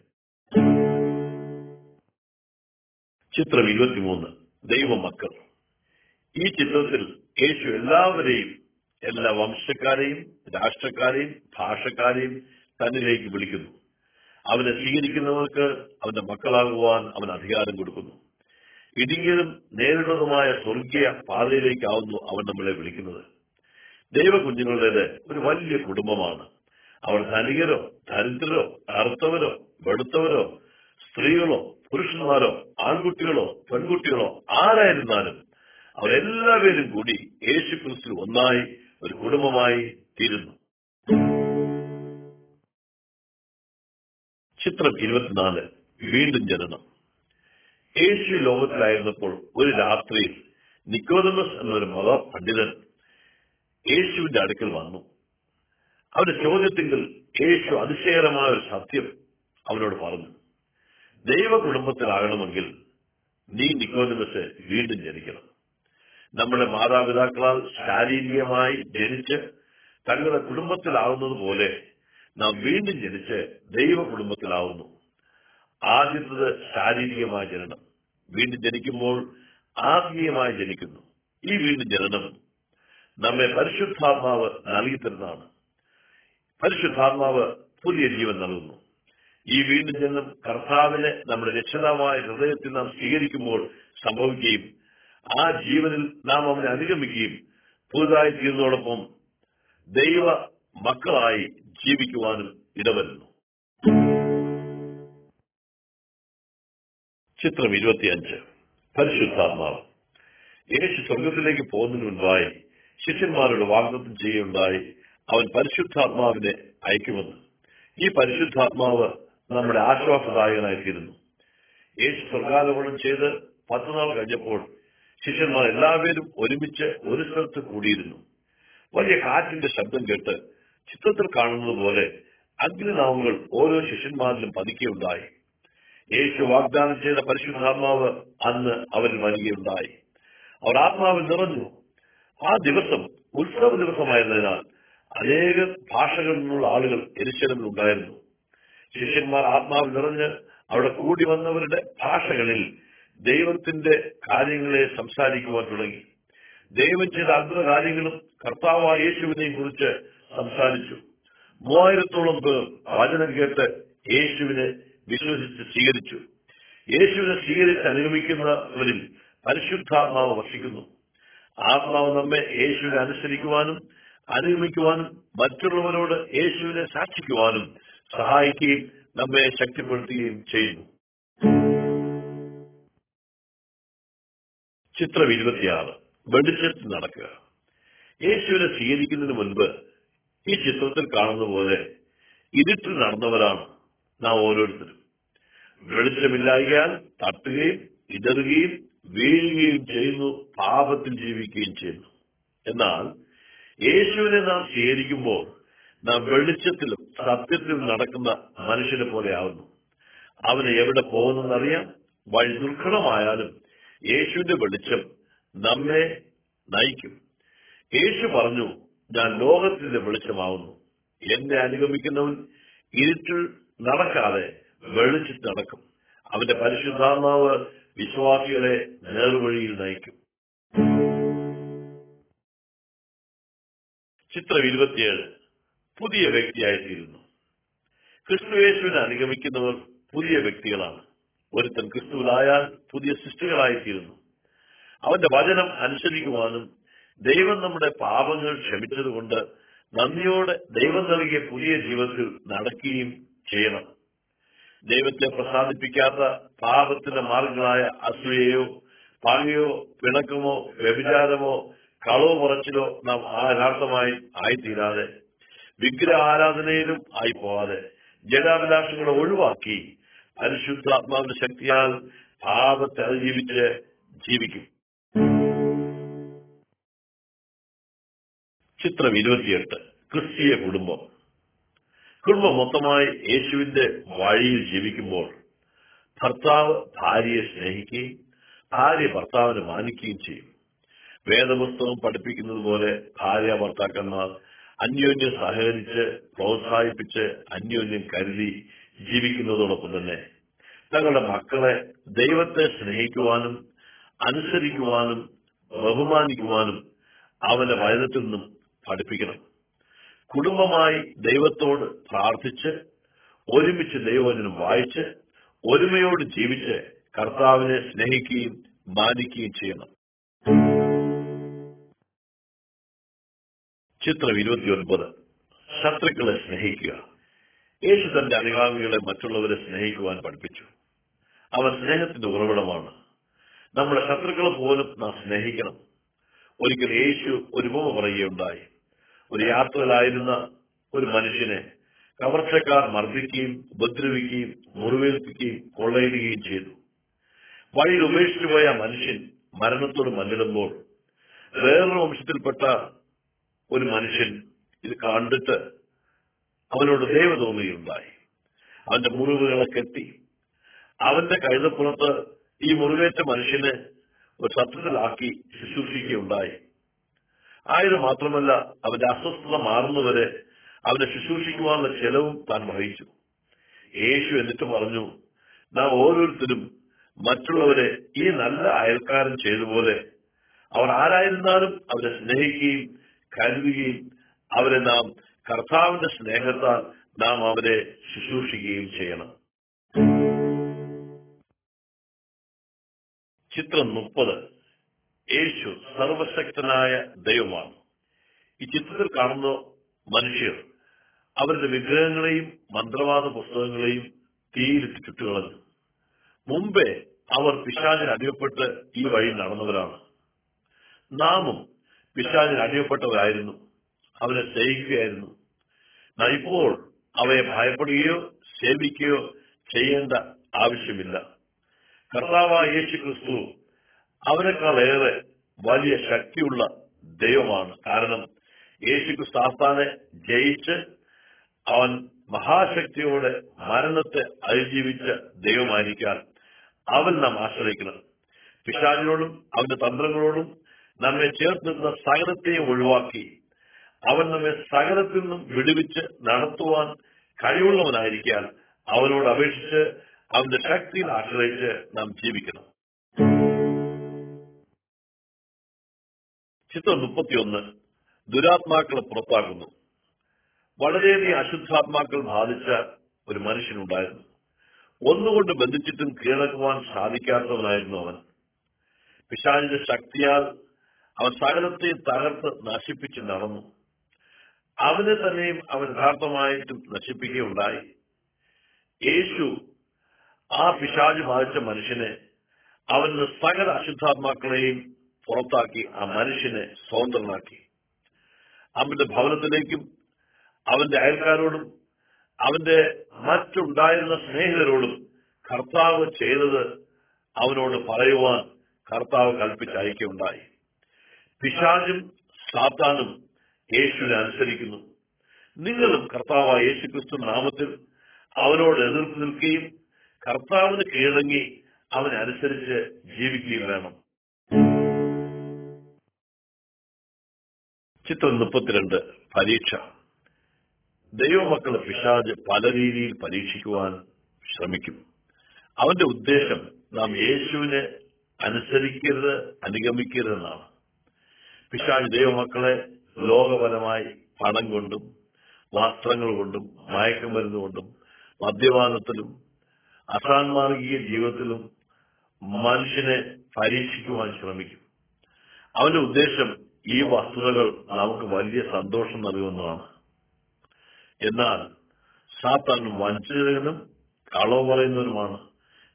ചിത്രം ഇരുപത്തിമൂന്ന്. ദൈവമക്കൾ. ഈ ചിത്രത്തിൽ യേശു എല്ലാവരെയും എല്ലാ വംശക്കാരെയും രാഷ്ട്രക്കാരെയും ഭാഷക്കാരെയും തന്നിലേക്ക് വിളിക്കുന്നു. അവനെ സ്വീകരിക്കുന്നവർക്ക് അവന്റെ മക്കളാകുവാൻ അവൻ അധികാരം കൊടുക്കുന്നു. ഇടുങ്ങിയതും നേരിടുന്നതുമായ സ്വർഗീയ പാതയിലേക്കാവുന്നു അവൻ നമ്മളെ വിളിക്കുന്നത്. ദൈവ കുഞ്ഞുങ്ങളുടേത് ഒരു വലിയ കുടുംബമാണ്. അവർ ധനികരോ ദരിദ്രരോ കറുത്തവരോ വെളുത്തവരോ സ്ത്രീകളോ പുരുഷന്മാരോ ആൺകുട്ടികളോ പെൺകുട്ടികളോ ആരായിരുന്നാലും അവരെല്ലാവരും കൂടി യേശു ക്രിസ്തു ഒന്നായി ഒരു കുടുംബമായി തീരുന്നു. ചിത്രം ഇരുപത്തിനാല്. വീണ്ടും ജനനം. യേശു ലോകത്തിലായിരുന്നപ്പോൾ ഒരു രാത്രിയിൽ നിക്കോദമസ് എന്നൊരു മത പണ്ഡിതൻ യേശുവിന്റെ അടുക്കൽ വന്നു. അവന്റെ ചോദ്യത്തിങ്കിൽ യേശു അതിശയകരമായ ഒരു സത്യം അവനോട് പറഞ്ഞു. ദൈവ കുടുംബത്തിലാകണമെങ്കിൽ നീ നിക്കോനിമസ് വീണ്ടും ജനിക്കണം. നമ്മുടെ മാതാപിതാക്കളാൽ ശാരീരികമായി ജനിച്ച് തങ്ങളുടെ കുടുംബത്തിലാവുന്നത് പോലെ നാം വീണ്ടും ജനിച്ച് ദൈവ കുടുംബത്തിലാവുന്നു ആദ്യത്തത് ശാരീരികമായ ജനനം. വീണ്ടും ജനിക്കുമ്പോൾ ആത്മീയമായി ജനിക്കുന്നു. ഈ വീണ്ടും ജനനം നമ്മെ പരിശുദ്ധാത്മാവ് നൽകിത്തരുന്നതാണ്. പരിശുദ്ധാത്മാവ് പുതിയ ജീവൻ നൽകുന്നു. ഈ വീണ്ടും ചെന്നും കർത്താവിനെ നമ്മുടെ രക്ഷിതാവായ ഹൃദയത്തിൽ നാം സ്വീകരിക്കുമ്പോൾ സംഭവിക്കുകയും ആ ജീവനിൽ നാം അവനെ അനുഗമിക്കുകയും പുതുതായി തീർന്നതോടൊപ്പം ദൈവ മക്കളായി ജീവിക്കുവാനും ഇടവരുന്നു. ചിത്രം ഇരുപത്തിയഞ്ച്. പരിശുദ്ധാത്മാവ്. യേശു സ്വർഗത്തിലേക്ക് പോകുന്നതിന് മുൻപായി ശിഷ്യന്മാരോട് വാഗ്ദത്തം ചെയ്യുകയുണ്ടായി. അവൻ പരിശുദ്ധാത്മാവിനെ അയക്കുമെന്ന്. ഈ പരിശുദ്ധാത്മാവ് നമ്മുടെ ആശ്വാസദായകനായിത്തീരുന്നു. യേശു സ്വർഗാരോപണം ചെയ്ത് പത്ത് നാൾ കഴിഞ്ഞപ്പോൾ ശിഷ്യന്മാർ എല്ലാവരും ഒരുമിച്ച് ഒരു സ്ഥലത്ത് കൂടിയിരുന്നു. വലിയ കാറ്റിന്റെ ശബ്ദം കേട്ട് ചിത്രത്തിൽ കാണുന്നത് പോലെ അഗ്നിനാമങ്ങൾ ഓരോ ശിഷ്യന്മാരിലും പതിക്കുകയുണ്ടായി. യേശു വാഗ്ദാനം ചെയ്ത പരിശുദ്ധാത്മാവ് അന്ന് അവരിൽ വരികയുണ്ടായി. അവർ ആത്മാവിൽ നിറഞ്ഞു. ആ ദിവസം ഉത്സവ ദിവസമായിരുന്നതിനാൽ അനേക ഭാഷകളിൽ നിന്നുള്ള ആളുകൾ എരിശലമിൽ ഉണ്ടായിരുന്നു. ശിഷ്യന്മാർ ആത്മാവ് നിറഞ്ഞ് അവിടെ കൂടി വന്നവരുടെ ഭാഷകളിൽ ദൈവത്തിന്റെ കാര്യങ്ങളെ സംസാരിക്കുവാൻ തുടങ്ങി. ദൈവം ചെയ്ത അത്ഭുത കാര്യങ്ങളും കർത്താവായ യേശുവിനെയും കുറിച്ച് സംസാരിച്ചു. മൂവായിരത്തോളം പേർ വചനം കേട്ട് യേശുവിനെ വിശ്വസിച്ച് സ്വീകരിച്ചു. യേശുവിനെ സ്വീകരിച്ച് അനുഗമിക്കുന്നവരിൽ പരിശുദ്ധാത്മാവ് വർഷിക്കുന്നു ആത്മാവ് നമ്മെ യേശുവിനെ അനുസരിക്കുവാനും അനുഗമിക്കുവാനും മറ്റുള്ളവരോട് യേശുവിനെ സാക്ഷിക്കുവാനും സഹായിക്കുകയും നമ്മെ ശക്തിപ്പെടുത്തുകയും ചെയ്യുന്നു. ചിത്രം ഇരുപത്തിയാറ്. വെളിച്ചത്തിൽ നടക്കുക. യേശുവിനെ സ്വീകരിക്കുന്നതിന് മുൻപ് ഈ ചിത്രത്തിൽ കാണുന്ന പോലെ ഇരുട്ടിൽ നടന്നവരാണ് നാം ഓരോരുത്തരും. വെളിച്ചമില്ലായാൽ തട്ടുകയും ഇടറുകയും വീഴുകയും ചെയ്യുന്നു പാപത്തിൽ ജീവിക്കുകയും ചെയ്യുന്നു. എന്നാൽ യേശുവിനെ നാം സ്വീകരിക്കുമ്പോൾ നാം വെളിച്ചത്തിലും സത്യത്തിലും നടക്കുന്ന മനുഷ്യനെ പോലെ ആവുന്നു. അവന് എവിടെ പോകുന്നെന്നറിയാം. വഴി ദുർഘടമായാലും യേശുവിന്റെ വെളിച്ചം നമ്മെ നയിക്കും. യേശു പറഞ്ഞു ഞാൻ ലോകത്തിന്റെ വെളിച്ചമാവുന്നു. എന്നെ അനുഗമിക്കുന്നവൻ ഇരുട്ടിൽ നടക്കാതെ വെളിച്ചത്തിൽ നടക്കും. അവന്റെ പരിശുദ്ധാത്മാവ് വിശ്വാസികളെ നേർവഴിയിൽ നയിക്കും. ചിത്രം ഇരുപത്തിയേഴ് പുതിയ വ്യക്തിയായിത്തീരുന്നു. കൃഷ്ണവേശുവിനെ അനുഗമിക്കുന്നവർ പുതിയ വ്യക്തികളാണ്. ഒരുത്തൻ ക്രിസ്തുവിലായാൽ പുതിയ സൃഷ്ടികളായിത്തീരുന്നു. അവന്റെ വചനം അനുസരിക്കുവാനും ദൈവം നമ്മുടെ പാപങ്ങൾ ക്ഷമിച്ചതുകൊണ്ട് നന്ദിയോടെ ദൈവം നൽകിയ പുതിയ ജീവിതത്തിൽ നടക്കുകയും ചെയ്യണം. ദൈവത്തെ പ്രസാദിപ്പിക്കാത്ത പാപത്തിന്റെ മാർഗങ്ങളായ അസൂയയോ പകയോ പിണക്കമോ വ്യഭിചാരമോ കളവോ പറച്ചിലോ നാം ആരാർത്ഥമായി ആയിത്തീരാതെ വിഗ്രഹ ആരാധനയിലും ആയി പോവാതെ ജനാഭിലാഷങ്ങളെ ഒഴിവാക്കി പരിശുദ്ധാത്മാവിന്റെ ശക്തിയാൽ പാപത്തെ അതിജീവിച്ച് ജീവിക്കും. ചിത്രം ഇരുപത്തിയെട്ട് ക്രിസ്തീയ കുടുംബം. കുടുംബം മൊത്തമായി യേശുവിന്റെ വഴിയിൽ ജീവിക്കുമ്പോൾ ഭർത്താവ് ഭാര്യയെ സ്നേഹിക്കുകയും ഭാര്യ ഭർത്താവിനെ മാനിക്കുകയും ചെയ്യും. വേദപുസ്തകം പഠിപ്പിക്കുന്നത് പോലെ ഭാര്യ ഭർത്താക്കന്മാർ അന്യോന്യം സഹകരിച്ച് പ്രോത്സാഹിപ്പിച്ച് അന്യോന്യം കരുതി ജീവിക്കുന്നതോടൊപ്പം തന്നെ തങ്ങളുടെ മക്കളെ ദൈവത്തെ സ്നേഹിക്കുവാനും അനുസരിക്കുവാനും ബഹുമാനിക്കുവാനും അവന്റെ വചനത്തിൽ നിന്നും പഠിപ്പിക്കണം. കുടുംബമായി ദൈവത്തോട് പ്രാർത്ഥിച്ച് ഒരുമിച്ച് ദൈവവചനം വായിച്ച് ഒരുമയോട് ജീവിച്ച് കർത്താവിനെ സ്നേഹിക്കുകയും മാനിക്കുകയും ചെയ്യണം. ചിത്രം ഇരുപത്തിയൊൻപത്. ശത്രുക്കളെ സ്നേഹിക്കുക. യേശു തന്റെ അനുഗാമികളെ മറ്റുള്ളവരെ സ്നേഹിക്കുവാൻ പഠിപ്പിച്ചു. അവൻ സ്നേഹത്തിന്റെ ഉറവിടമാണ്. നമ്മുടെ ശത്രുക്കളെ പോലും നാം സ്നേഹിക്കണം. ഒരിക്കൽ യേശു ഒരു ഉപമ പറയുകയുണ്ടായി. ഒരു യാത്രയിലായിരുന്ന ഒരു മനുഷ്യനെ കവർച്ചക്കാർ മർദ്ദിക്കുകയും ഉപദ്രവിക്കുകയും മുറിവേൽപ്പിക്കുകയും കൊള്ളയിടുകയും ചെയ്തു. വഴിയിൽ ഉപേക്ഷിച്ചു പോയ മനുഷ്യൻ മരണത്തോട് മല്ലിടുമ്പോൾ വേറൊരു വംശത്തിൽപ്പെട്ട ഒരു മനുഷ്യൻ ഇത് കണ്ടിട്ട് അവനോട് ദൈവ തോന്നുകയുണ്ടായി അവന്റെ മുറിവുകളെ കെട്ടി അവന്റെ കഴുതപ്പുറത്ത് ഈ മുറിവേറ്റ മനുഷ്യനെ ഒരു സത്യത്തിലാക്കി ശുശ്രൂഷിക്കുകയുണ്ടായി. ആയത് മാത്രമല്ല അവന്റെ അസ്വസ്ഥത മാറുന്നവരെ അവനെ ശുശ്രൂഷിക്കുവാനുള്ള ചെലവും താൻ വഹിച്ചു. യേശു എന്നിട്ട് പറഞ്ഞു നാം ഓരോരുത്തരും മറ്റുള്ളവരെ ഈ നല്ല അയൽക്കാരൻ ചെയ്തതുപോലെ അവർ ആരായിരുന്നാലും അവരെ സ്നേഹിക്കുകയും കരുതുകയും അവരെ നാം കർത്താവിന്റെ സ്നേഹത്താൽ നാം അവരെ ശുശ്രൂഷിക്കുകയും ചെയ്യണം. ചിത്രം മുപ്പത്. യേശു സർവശക്തനായ ദൈവമാണ്. ഈ ചിത്രത്തിൽ കാണുന്ന മനുഷ്യർ അവരുടെ വിഗ്രഹങ്ങളെയും മന്ത്രവാദ പുസ്തകങ്ങളെയും തീയിലിട്ട് ചുറ്റുകളഞ്ഞു മുമ്പേ അവർ പിശാചിന് അടിയപ്പെട്ട് ഈ വഴി നടന്നവരാണ്. നാമും പിശാചിന് അടിയപ്പെട്ടവരായിരുന്നു അവനെ സ്നേഹിക്കുകയായിരുന്നു. ഇപ്പോൾ അവയെ ഭയപ്പെടുകയോ സേവിക്കുകയോ ചെയ്യേണ്ട ആവശ്യമില്ല. കർത്താവായ യേശു ക്രിസ്തു അവരെക്കാളേറെ വലിയ ശക്തിയുള്ള ദൈവമാണ്. കാരണം യേശു ക്രിസ്തു ആസ്ഥാനെ ജയിച്ച് അവൻ മഹാശക്തിയോടെ മരണത്തെ അതിജീവിച്ച ദൈവമായിരിക്കാൻ അവൻ നാം ആശ്രയിക്കണം. പിശാചിനോടും അവന്റെ തന്ത്രങ്ങളോടും നമ്മെ ചേർത്തിരുന്ന സകലത്തെയും ഒഴിവാക്കി അവൻ നമ്മെ സകലത്തിൽ നിന്നും വിടുവിച്ച് നടത്തുവാൻ കഴിവുള്ളവനായിരിക്കാൻ അവനോട് അപേക്ഷിച്ച് അവന്റെ ശക്തിയിൽ ആശ്രയിച്ച് നാം ജീവിക്കണം. ചിത്രം മുപ്പത്തിയൊന്ന് ദുരാത്മാക്കളെ പുറത്താക്കുന്നു. വളരെയധികം അശുദ്ധാത്മാക്കൾ ബാധിച്ച ഒരു മനുഷ്യനുണ്ടായിരുന്നു. ഒന്നുകൊണ്ട് ബന്ധിച്ചിട്ടും കീഴടക്കുവാൻ സാധിക്കാത്തവനായിരുന്നു അവൻ. പിശാലിന്റെ ശക്തിയാൽ അവൻ സകലത്തെ തകർത്ത് നശിപ്പിച്ച് നടന്നു. അവനെ തന്നെയും അവൻ യഥാർത്ഥമായിട്ടും നശിപ്പിക്കുകയുണ്ടായി. യേശു ആ പിശാജ് ബാധിച്ച മനുഷ്യനെ അവന് സകല അശുദ്ധാത്മാക്കളെയും പുറത്താക്കി ആ മനുഷ്യനെ സ്വതന്ത്രനാക്കി. അവന്റെ ഭവനത്തിലേക്കും അവന്റെ അയൽക്കാരോടും അവന്റെ മറ്റുണ്ടായിരുന്ന സ്നേഹിതരോടും കർത്താവ് ചെയ്തത് അവനോട് പറയുവാൻ കർത്താവ് കൽപ്പിച്ചയക്കുകയുണ്ടായി പിശാചും സാത്താനും യേശുവിനെ അനുസരിക്കുന്നു. നിങ്ങളും കർത്താവായ യേശു ക്രിസ്തു നാമത്തിൽ അവനോട് എതിർത്ത് നിൽക്കുകയും കർത്താവിന് കീഴടങ്ങി അവനെ അനുസരിച്ച് ജീവിക്കുകയും വേണം. ചിത്രം മുപ്പത്തിരണ്ട് പരീക്ഷ. ദൈവമക്കളെ പിശാജ് പല രീതിയിൽ പരീക്ഷിക്കുവാൻ ശ്രമിക്കും. അവന്റെ ഉദ്ദേശം നാം യേശുവിനെ അനുസരിക്കരുത് അനുഗമിക്കരുതെന്നാണ് പിശാജ് ദൈവമക്കളെ ലോകപരമായി പണം കൊണ്ടും വസ്ത്രങ്ങൾ കൊണ്ടും മയക്കുമരുന്ന് കൊണ്ടും മദ്യപാനത്തിലും അസാൻമാർഗീയ ജീവിതത്തിലും മനുഷ്യനെ പരീക്ഷിക്കുവാൻ ശ്രമിക്കും. അവന്റെ ഉദ്ദേശം ഈ വസ്തുതകൾ നമുക്ക് വലിയ സന്തോഷം നൽകുന്നതാണ്. എന്നാൽ സാത്താൻ വഞ്ചനും കളവ് പറയുന്നവനുമാണ്.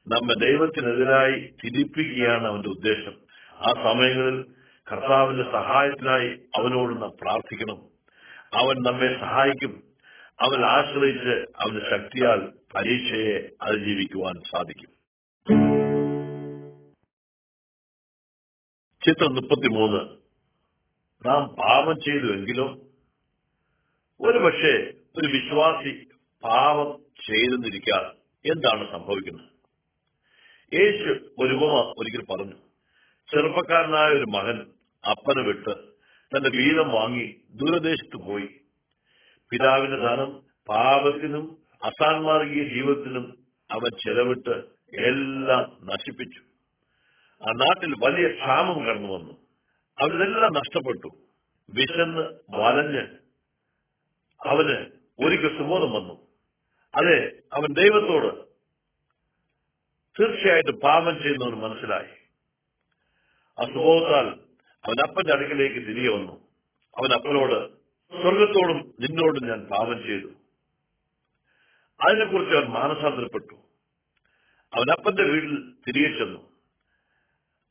നമ്മെ ദൈവത്തിനെതിരായി തിരിപ്പിക്കുകയാണ് അവന്റെ ഉദ്ദേശം. ആ സമയങ്ങളിൽ കർത്താവിന്റെ സഹായത്തിനായി അവനോട് നാം പ്രാർത്ഥിക്കണം. അവൻ നമ്മെ സഹായിക്കും. അവൻ ആശ്രയിച്ച് അവന്റെ ശക്തിയാൽ പരീക്ഷയെ അതിജീവിക്കുവാൻ സാധിക്കും. ചിത്രം മുപ്പത്തിമൂന്ന്. നാം പാപം ചെയ്തുവെങ്കിലും ഒരുപക്ഷെ ഒരു വിശ്വാസി പാപം ചെയ്തെന്നിരിക്കാൻ എന്താണ് സംഭവിക്കുന്നത്? യേശു ഒരുപമ ഒരിക്കൽ പറഞ്ഞു. ചെറുപ്പക്കാരനായ ഒരു മകൻ അപ്പനെ വിട്ട് തന്റെ വീതം വാങ്ങി ദൂരദേശത്ത് പോയി. പിതാവിന്റെ ധനം പാപത്തിനും അസാൻമാർഗീയ ജീവിതത്തിനും അവൻ ചെലവിട്ട് എല്ലാം നശിപ്പിച്ചു. ആ നാട്ടിൽ വലിയ ക്ഷാമം കടന്നു വന്നു. അവരിതെല്ലാം നഷ്ടപ്പെട്ടു. വിശന്ന് വലഞ്ഞ് അവന് ഒരിക്കൽ സുബോധം വന്നു. അതെ അവൻ ദൈവത്തോട് തീർച്ചയായിട്ടും പാപം ചെയ്യുന്നവന് മനസ്സിലായി. ആ സുബോധത്താൽ അവൻ അപ്പന്റെ അടുക്കലേക്ക് തിരികെ വന്നു. അവൻ അപ്പനോട് സ്വർഗത്തോടും നിന്നോടും ഞാൻ പാപം ചെയ്തു. അതിനെക്കുറിച്ച് അവൻ മാനസാന്തരപ്പെട്ടു. അവൻ അപ്പന്റെ വീട്ടിൽ തിരികെ ചെന്നു.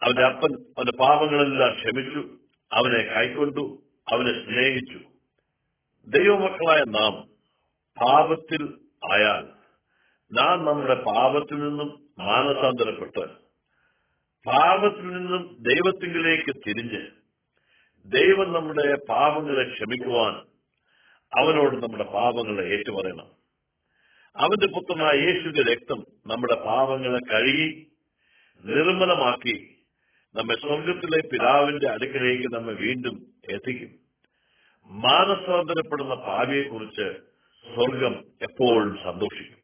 അവന്റെ അപ്പൻ അവന്റെ പാപങ്ങളെല്ലാം ക്ഷമിച്ചു. അവനെ കൈക്കൊണ്ടു. അവനെ സ്നേഹിച്ചു. ദൈവമക്കളായ നാം പാപത്തിൽ ആയാൽ നാം നമ്മുടെ പാപത്തിൽ നിന്നും മാനസാന്തരപ്പെട്ട് പാപത്തിൽ നിന്നും ദൈവത്തിങ്കിലേക്ക് തിരിഞ്ഞ് ദൈവം നമ്മുടെ പാപങ്ങളെ ക്ഷമിക്കുവാൻ അവനോട് നമ്മുടെ പാപങ്ങളെ ഏറ്റുപറയണം. അവന്റെ പുത്രനായ യേശുവിന്റെ രക്തം നമ്മുടെ പാപങ്ങളെ കഴുകി നിർമ്മലമാക്കി നമ്മെ സ്വർഗത്തിലെ പിതാവിന്റെ അടുക്കലേക്ക് നമ്മെ വീണ്ടും എത്തിക്കും. മാനസാന്തരപ്പെടുന്ന ഭാവിയെക്കുറിച്ച് സ്വർഗം എപ്പോഴും സന്തോഷിക്കും.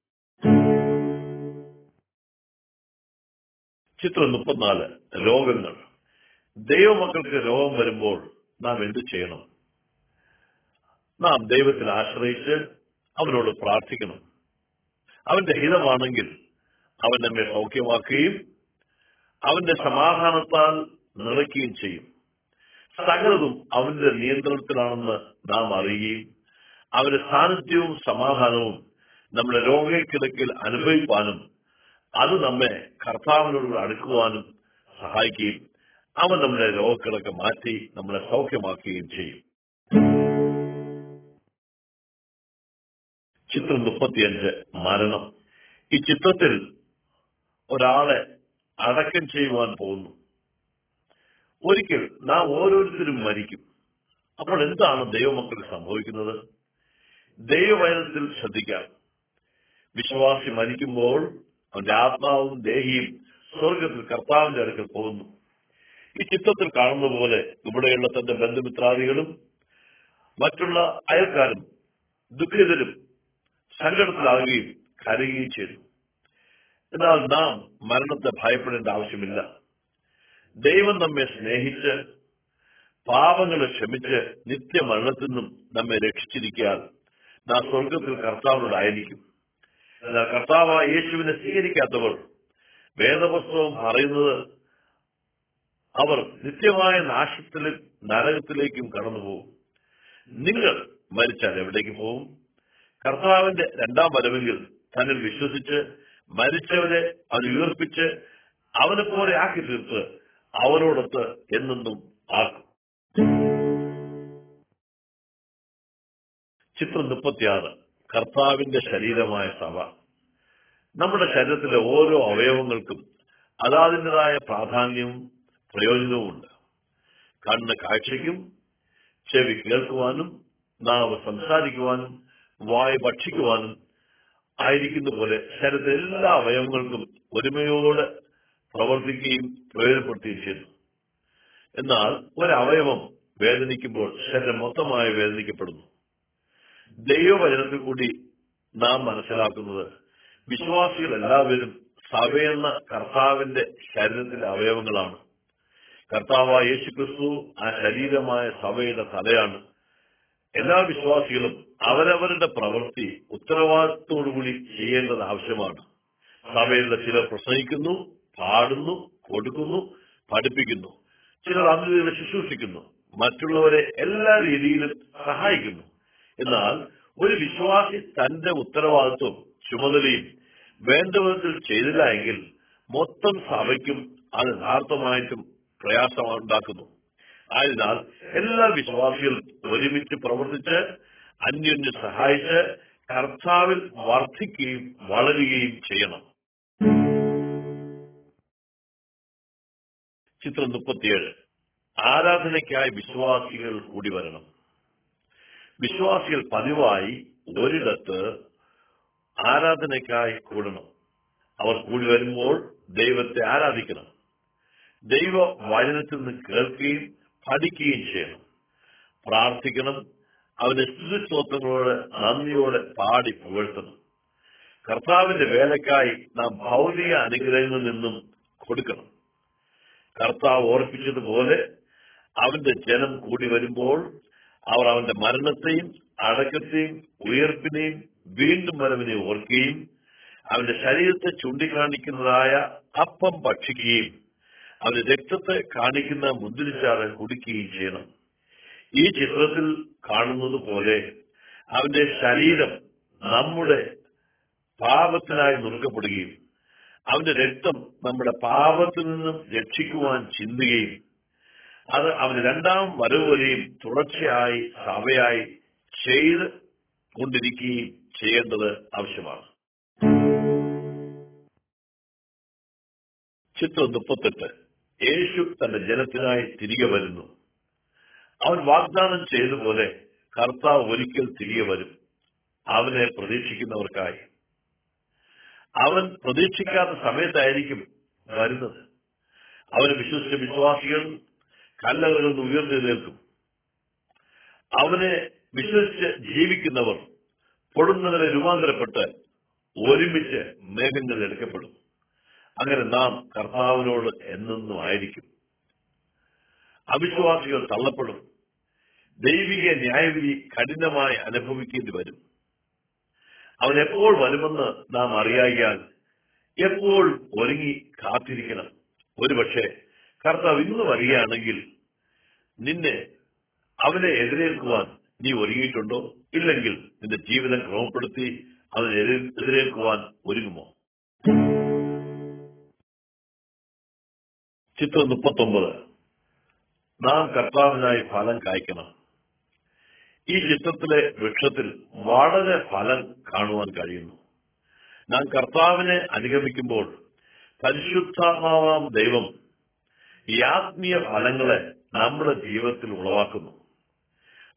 ചിത്രം മുപ്പത്തിനാല് രോഗങ്ങൾ. ദൈവമക്കൾക്ക് രോഗം വരുമ്പോൾ നാം എന്ത് ചെയ്യണം? നാം ദൈവത്തിൽ ആശ്രയിച്ച് അവനോട് പ്രാർത്ഥിക്കണം. അവന്റെ ഹിതമാണെങ്കിൽ അവൻ നമ്മെ സൗഖ്യമാക്കുകയും അവന്റെ സമാധാനത്താൽ നിറയ്ക്കുകയും ചെയ്യും. സകലതും അവന്റെ നിയന്ത്രണത്തിലാണെന്ന് നാം അറിയുകയും അവന്റെ സാന്നിധ്യവും സമാധാനവും നമ്മുടെ രോഗക്കിടക്കിൽ അനുഭവിക്കാനും അത് നമ്മെ കർത്താവിനോട് അടുക്കുവാനും സഹായിക്കുകയും അവൻ നമ്മുടെ രോഗങ്ങളൊക്കെ മാറ്റി നമ്മളെ സൗഖ്യമാക്കുകയും ചെയ്യും. ചിത്രം മുപ്പത്തിയഞ്ച് മരണം. ഈ ചിത്രത്തിൽ ഒരാളെ അടക്കം ചെയ്യുവാൻ പോകുന്നു. ഒരിക്കൽ നാം ഓരോരുത്തരും മരിക്കും. അപ്പോൾ എന്താണ് ദൈവമക്കൾ സംഭവിക്കുന്നത്? ദൈവവചനത്തിൽ ശ്രദ്ധിക്കാം. വിശ്വാസി മരിക്കുമ്പോൾ അവന്റെ ആത്മാവും ദേഹിയും സ്വർഗത്തിൽ കർത്താവിന്റെ അടുക്കൽ പോകുന്നു. ഈ ചിത്രത്തിൽ കാണുന്ന പോലെ ഇവിടെയുള്ള തന്റെ ബന്ധുമിത്രാദികളും മറ്റുള്ള അയൽക്കാരും ദുഃഖിതരും സങ്കടത്തിലാകുകയും കരയുകയും ചെയ്തു. എന്നാൽ നാം മരണത്തെ ഭയപ്പെടേണ്ട ആവശ്യമില്ല. ദൈവം നമ്മെ സ്നേഹിച്ച് പാപങ്ങളെ ക്ഷമിച്ച് നിത്യമരണത്തിൽ നിന്നും നമ്മെ രക്ഷിച്ചിരിക്കാൻ നാം സ്വർഗത്തിൽ കർത്താവിനോടായിരിക്കും. എന്നാൽ കർത്താവായ യേശുവിനെ സ്വീകരിക്കാത്തവർ വേദപുസ്തകം പറയുന്നത് അവർ നിത്യമായ നാശത്തിലും നരകത്തിലേക്കും കടന്നുപോകും. നിങ്ങൾ മരിച്ചാൽ എവിടേക്ക് പോകും? കർത്താവിന്റെ രണ്ടാം വരവെങ്കിൽ തന്നിൽ വിശ്വസിച്ച് മരിച്ചവരെ അത് ഉയർപ്പിച്ച് അവനെ പോലെ ആക്കി തീർത്ത് അവനോടൊത്ത് എന്നെന്നും ആക്കും. ചിത്രം മുപ്പത്തിയാറ്. കർത്താവിന്റെ ശരീരമായ സഭ. നമ്മുടെ ശരീരത്തിലെ ഓരോ അവയവങ്ങൾക്കും അതാതിന്റെതായ പ്രാധാന്യവും പ്രയോജനവുമുണ്ട് കണ്ണ് കാഴ്ചയ്ക്കും ചെവി കേൾക്കുവാനും നാവ് സംസാരിക്കുവാനും വായ് ഭക്ഷിക്കുവാനും ആയിരിക്കുന്ന പോലെ ശരീരത്തിലെ എല്ലാ അവയവങ്ങൾക്കും ഒരുമയോടെ പ്രവർത്തിക്കുകയും പ്രയോജനപ്പെടുത്തുകയും ചെയ്യുന്നു. എന്നാൽ ഒരവയവം വേദനിക്കുമ്പോൾ ശരീരം മൊത്തമായി വേദനിക്കപ്പെടുന്നു. ദൈവവചനത്തിൽ കൂടി നാം മനസ്സിലാക്കുന്നത് വിശ്വാസികൾ എല്ലാവരും സഭയെന്ന കർത്താവിന്റെ ശരീരത്തിലെ അവയവങ്ങളാണ്. കർത്താവായ യേശുക്രിസ്തു ആ ശരീരമായ സഭയുടെ തലയാണ്. എല്ലാ വിശ്വാസികളും അവരവരുടെ പ്രവൃത്തി ഉത്തരവാദിത്തോടുകൂടി ചെയ്യേണ്ടത് ആവശ്യമാണ്. സഭയിലെ ചിലർ പ്രസംഗിക്കുന്നു പാടുന്നു കൊടുക്കുന്നു പഠിപ്പിക്കുന്നു. ചിലർ അന്ത്യതയെ ശുശ്രൂഷിക്കുന്നു. മറ്റുള്ളവരെ എല്ലാ രീതിയിലും സഹായിക്കുന്നു. എന്നാൽ ഒരു വിശ്വാസി തന്റെ ഉത്തരവാദിത്വം ചുമതലയും വേണ്ട വിധത്തിൽ ചെയ്തില്ല എങ്കിൽ മൊത്തം സഭയ്ക്കും അത് യഥാർത്ഥമായിട്ടും പ്രയാസമുണ്ടാക്കുന്നു. ആയതിനാൽ എല്ലാ വിശ്വാസികളും ഒരുമിച്ച് പ്രവർത്തിച്ച് അന്യോന്യം സഹായിച്ച് കർത്താവിൽ വർദ്ധിക്കുകയും വളരുകയും ചെയ്യണം. ചിത്രം മുപ്പത്തിയേഴ്. ആരാധനയ്ക്കായി വിശ്വാസികൾ കൂടി വരണം. വിശ്വാസികൾ പതിവായി ഒരിടത്ത് ആരാധനയ്ക്കായി കൂടണം. അവർ കൂടി വരുമ്പോൾ ദൈവത്തെ ആരാധിക്കണം. ദൈവ വചനത്തിൽ നിന്ന് കേൾക്കുകയും പഠിക്കുകയും ചെയ്യണം. പ്രാർത്ഥിക്കണം അവന്റെ സ്തുതിസ്തോത്രങ്ങളോട് നന്ദിയോടെ പാടി പുകഴ്ത്തണം. കർത്താവിന്റെ വേലക്കായി നാം ഭൗതിക അനുഗ്രഹങ്ങളിൽ നിന്നും കൊടുക്കണം. കർത്താവ് ഓർപ്പിച്ചതുപോലെ അവന്റെ ജനം കൂടി വരുമ്പോൾ അവർ അവന്റെ മരണത്തെയും അടക്കത്തെയും ഉയർപ്പിനെയും വീണ്ടും വരവിനെ ഓർക്കുകയും അവന്റെ ശരീരത്തെ ചൂണ്ടിക്കാണിക്കുന്നതായ അപ്പം ഭക്ഷിക്കുകയും അവന്റെ രക്തത്തെ കാണിക്കുന്ന മുന്തിരിച്ചാറ് കുടിക്കുകയും ചെയ്യണം. ഈ ചിത്രത്തിൽ കാണുന്നത് പോലെ അവന്റെ ശരീരം നമ്മുടെ പാപത്തിനായി നുറുക്കപ്പെടുകയും അവന്റെ രക്തം നമ്മുടെ പാപത്തിൽ നിന്നും രക്ഷിക്കുവാൻ ചിന്തുകയും അത് അവന് രണ്ടാം വരവ് വരെയും തുടർച്ചയായി സഭയായി ചെയ്ത് കൊണ്ടിരിക്കുകയും ചെയ്യേണ്ടത് ആവശ്യമാണ്. ചിത്രം മുപ്പത്തെട്ട്. യേശു തന്റെ ജനത്തിനായി തിരികെ വരുന്നു. അവൻ വാഗ്ദാനം ചെയ്തതുപോലെ കർത്താവ് ഒരിക്കൽ തിരികെ വരും. അവനെ പ്രതീക്ഷിക്കുന്നവർക്കായി. അവൻ പ്രതീക്ഷിക്കാത്ത സമയത്തായിരിക്കും വരുന്നത്. അവന് വിശ്വസിച്ച വിശ്വാസികൾ കല്ലകളിൽ ഉയർന്നു ഉയർന്നെഴുന്നേൽക്കും അവനെ വിശ്വസിച്ച് ജീവിക്കുന്നവർ പൊടുന്നതിനെ രൂപാന്തരപ്പെട്ട് ഒരുമിച്ച് മേഘങ്ങൾ എടുക്കപ്പെടും. അങ്ങനെ നാം കർത്താവിനോട് എന്നൊന്നും ആയിരിക്കും. അവിശ്വാസികൾ തള്ളപ്പെടും. ദൈവിക ന്യായവിധി കഠിനമായി അനുഭവിക്കേണ്ടി വരും. അവൻ എപ്പോൾ വരുമെന്ന് നാം അറിയാകിയാൽ എപ്പോൾ ഒരുങ്ങി കാത്തിരിക്കണം. ഒരുപക്ഷെ കർത്താവ് ഇന്ന് വരികയാണെങ്കിൽ നിന്നെ അവനെ എതിരേൽക്കുവാൻ നീ ഒരുങ്ങിയിട്ടുണ്ടോ? ഇല്ലെങ്കിൽ നിന്റെ ജീവിതം ക്രമപ്പെടുത്തി അവനെ എതിരെ- എതിരേൽക്കുവാൻ ഒരുങ്ങുമോ? ചിത്രം മുപ്പത്തൊമ്പത്. നാം കർത്താവിനായി ഫലം കായ്ക്കണം. ഈ ചിത്രത്തിലെ വൃക്ഷത്തിൽ വളരെ ഫലം കാണുവാൻ കഴിയുന്നു. നാം കർത്താവിനെ അനുഗമിക്കുമ്പോൾ പരിശുദ്ധാത്മാവാം ദൈവം ഈ ആത്മീയ ഫലങ്ങളെ നമ്മുടെ ജീവിതത്തിൽ ഉളവാക്കുന്നു.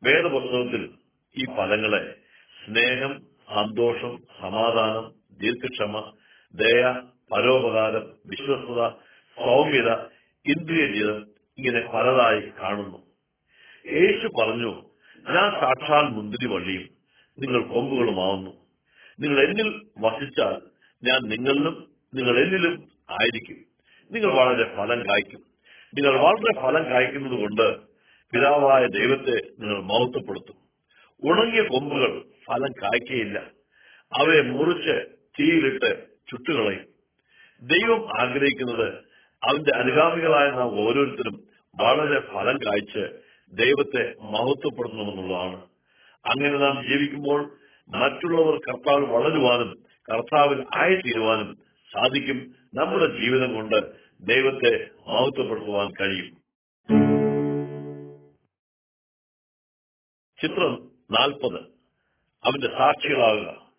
വേദപുസ്തകത്തിൽ ഈ ഫലങ്ങളെ സ്നേഹം സന്തോഷം സമാധാനം ദീർഘക്ഷമ ദയ പരോപകാരം വിശ്വസ്തത സൗമ്യത ഇന്ദ്രിയ ജീവിതം ഇങ്ങനെ പലതായി കാണുന്നു. യേശു പറഞ്ഞു ഞാൻ സാക്ഷാൽ മുന്തിരി വള്ളിയും നിങ്ങൾ കൊമ്പുകളുമാവുന്നു. നിങ്ങൾ എന്നിൽ വസിച്ചാൽ ഞാൻ നിങ്ങളിലും നിങ്ങൾ എന്നിലും ആയിരിക്കും. നിങ്ങൾ വളരെ ഫലം കായ്ക്കും. നിങ്ങൾ വളരെ ഫലം കായ്ക്കുന്നത് കൊണ്ട് പിതാവായ ദൈവത്തെ നിങ്ങൾ മഹത്വപ്പെടുത്തും. ഉണങ്ങിയ കൊമ്പുകൾ ഫലം കായ്ക്കയില്ല. അവയെ മുറിച്ച് തീയിലിട്ട് ചുട്ടുകളയും. ദൈവം ആഗ്രഹിക്കുന്നത് അവന്റെ അനുഗാമികളായ നാം ഓരോരുത്തരും വളരെ ഫലം കായ്ച്ച് ദൈവത്തെ മഹത്വപ്പെടുത്തണമെന്നുള്ളതാണ്. അങ്ങനെ നാം ജീവിക്കുമ്പോൾ മറ്റുള്ളവർ കർത്താവ് വളരുവാനും കർത്താവിൽ ആയിത്തീരുവാനും സാധിക്കും നമ്മുടെ ജീവിതം കൊണ്ട് ദൈവത്തെ മഹത്വപ്പെടുത്തുവാൻ കഴിയും. ചിത്രം നാൽപ്പത്. അവന്റെ സാക്ഷികളാകുക.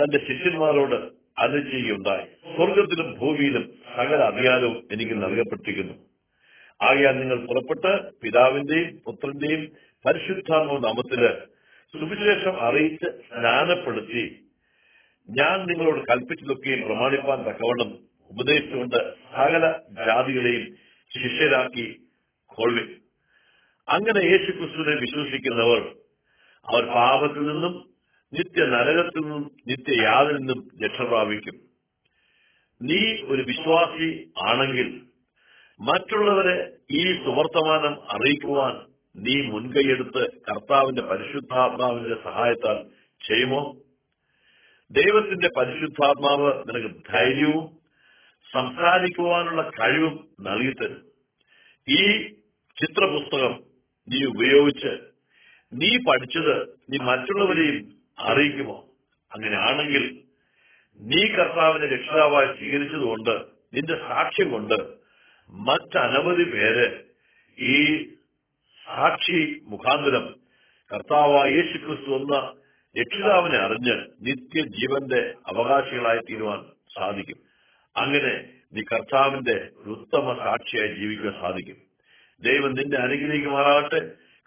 തന്റെ ശിഷ്യന്മാരോട് അനുചെയ്യുണ്ടായി സ്വർഗത്തിലും ഭൂമിയിലും സകല അധികാരവും എനിക്ക് നൽകപ്പെട്ടിരിക്കുന്നു. ആകയാൽ നിങ്ങൾ പുറപ്പെട്ട് പിതാവിന്റെയും പുത്രന്റെയും പരിശുദ്ധാത്മ നാമത്തിൽ സുവിശേഷം അറിയിച്ച് സ്നാനപ്പെടുത്തി ഞാൻ നിങ്ങളോട് കൽപ്പിച്ചതൊക്കെയും പ്രമാണിപ്പാൻ തക്കവണ്ണം ഉപദേശിച്ചുകൊണ്ട് സകല ജാതികളെയും ശിഷ്യരാക്കി കൊള്ളും. അങ്ങനെ യേശു ക്രിസ്തുവിനെ വിശ്വസിക്കുന്നവർ അവർ പാപത്തിൽ നിന്നും നിത്യ നരകത്തിൽ നിന്നും നിത്യയാതിൽ നിന്നും രക്ഷ പ്രാപിക്കും. നീ ഒരു വിശ്വാസി ആണെങ്കിൽ മറ്റുള്ളവരെ ഈ സുവർത്തമാനം അറിയിക്കുവാൻ നീ മുൻകൈയെടുത്ത് കർത്താവിന്റെ പരിശുദ്ധാത്മാവിന്റെ സഹായത്താൽ ചെയ്യുമോ? ദൈവത്തിന്റെ പരിശുദ്ധാത്മാവ് നിനക്ക് ധൈര്യവും സംസാരിക്കുവാനുള്ള കഴിവും നൽകിത്തരും. ഈ ചിത്രപുസ്തകം നീ ഉപയോഗിച്ച് നീ പഠിച്ചത് നീ മറ്റുള്ളവരെയും അറിയിക്കുമോ? അങ്ങനെയാണെങ്കിൽ നീ കർത്താവിനെ രക്ഷിതാവായി സ്വീകരിച്ചതുകൊണ്ട് നിന്റെ സാക്ഷ്യം കൊണ്ട് മറ്റനവധി പേര് ഈ സാക്ഷി മുഖാന്തരം കർത്താവായ യേശു ക്രിസ്തു എന്ന രക്ഷിതാവിനെ അറിഞ്ഞ് നിത്യജീവന്റെ അവകാശികളായി തീരുവാൻ സാധിക്കും. അങ്ങനെ നീ കർത്താവിന്റെ ഉത്തമ സാക്ഷിയായി ജീവിക്കാൻ സാധിക്കും. ദൈവം നിന്നെ മാറാവട്ടെ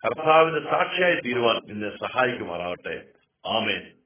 കർത്താവിന്റെ സാക്ഷിയായി തീരുവാൻ നിന്നെ സഹായിക്കുമാറാവട്ടെ ആമേൻ.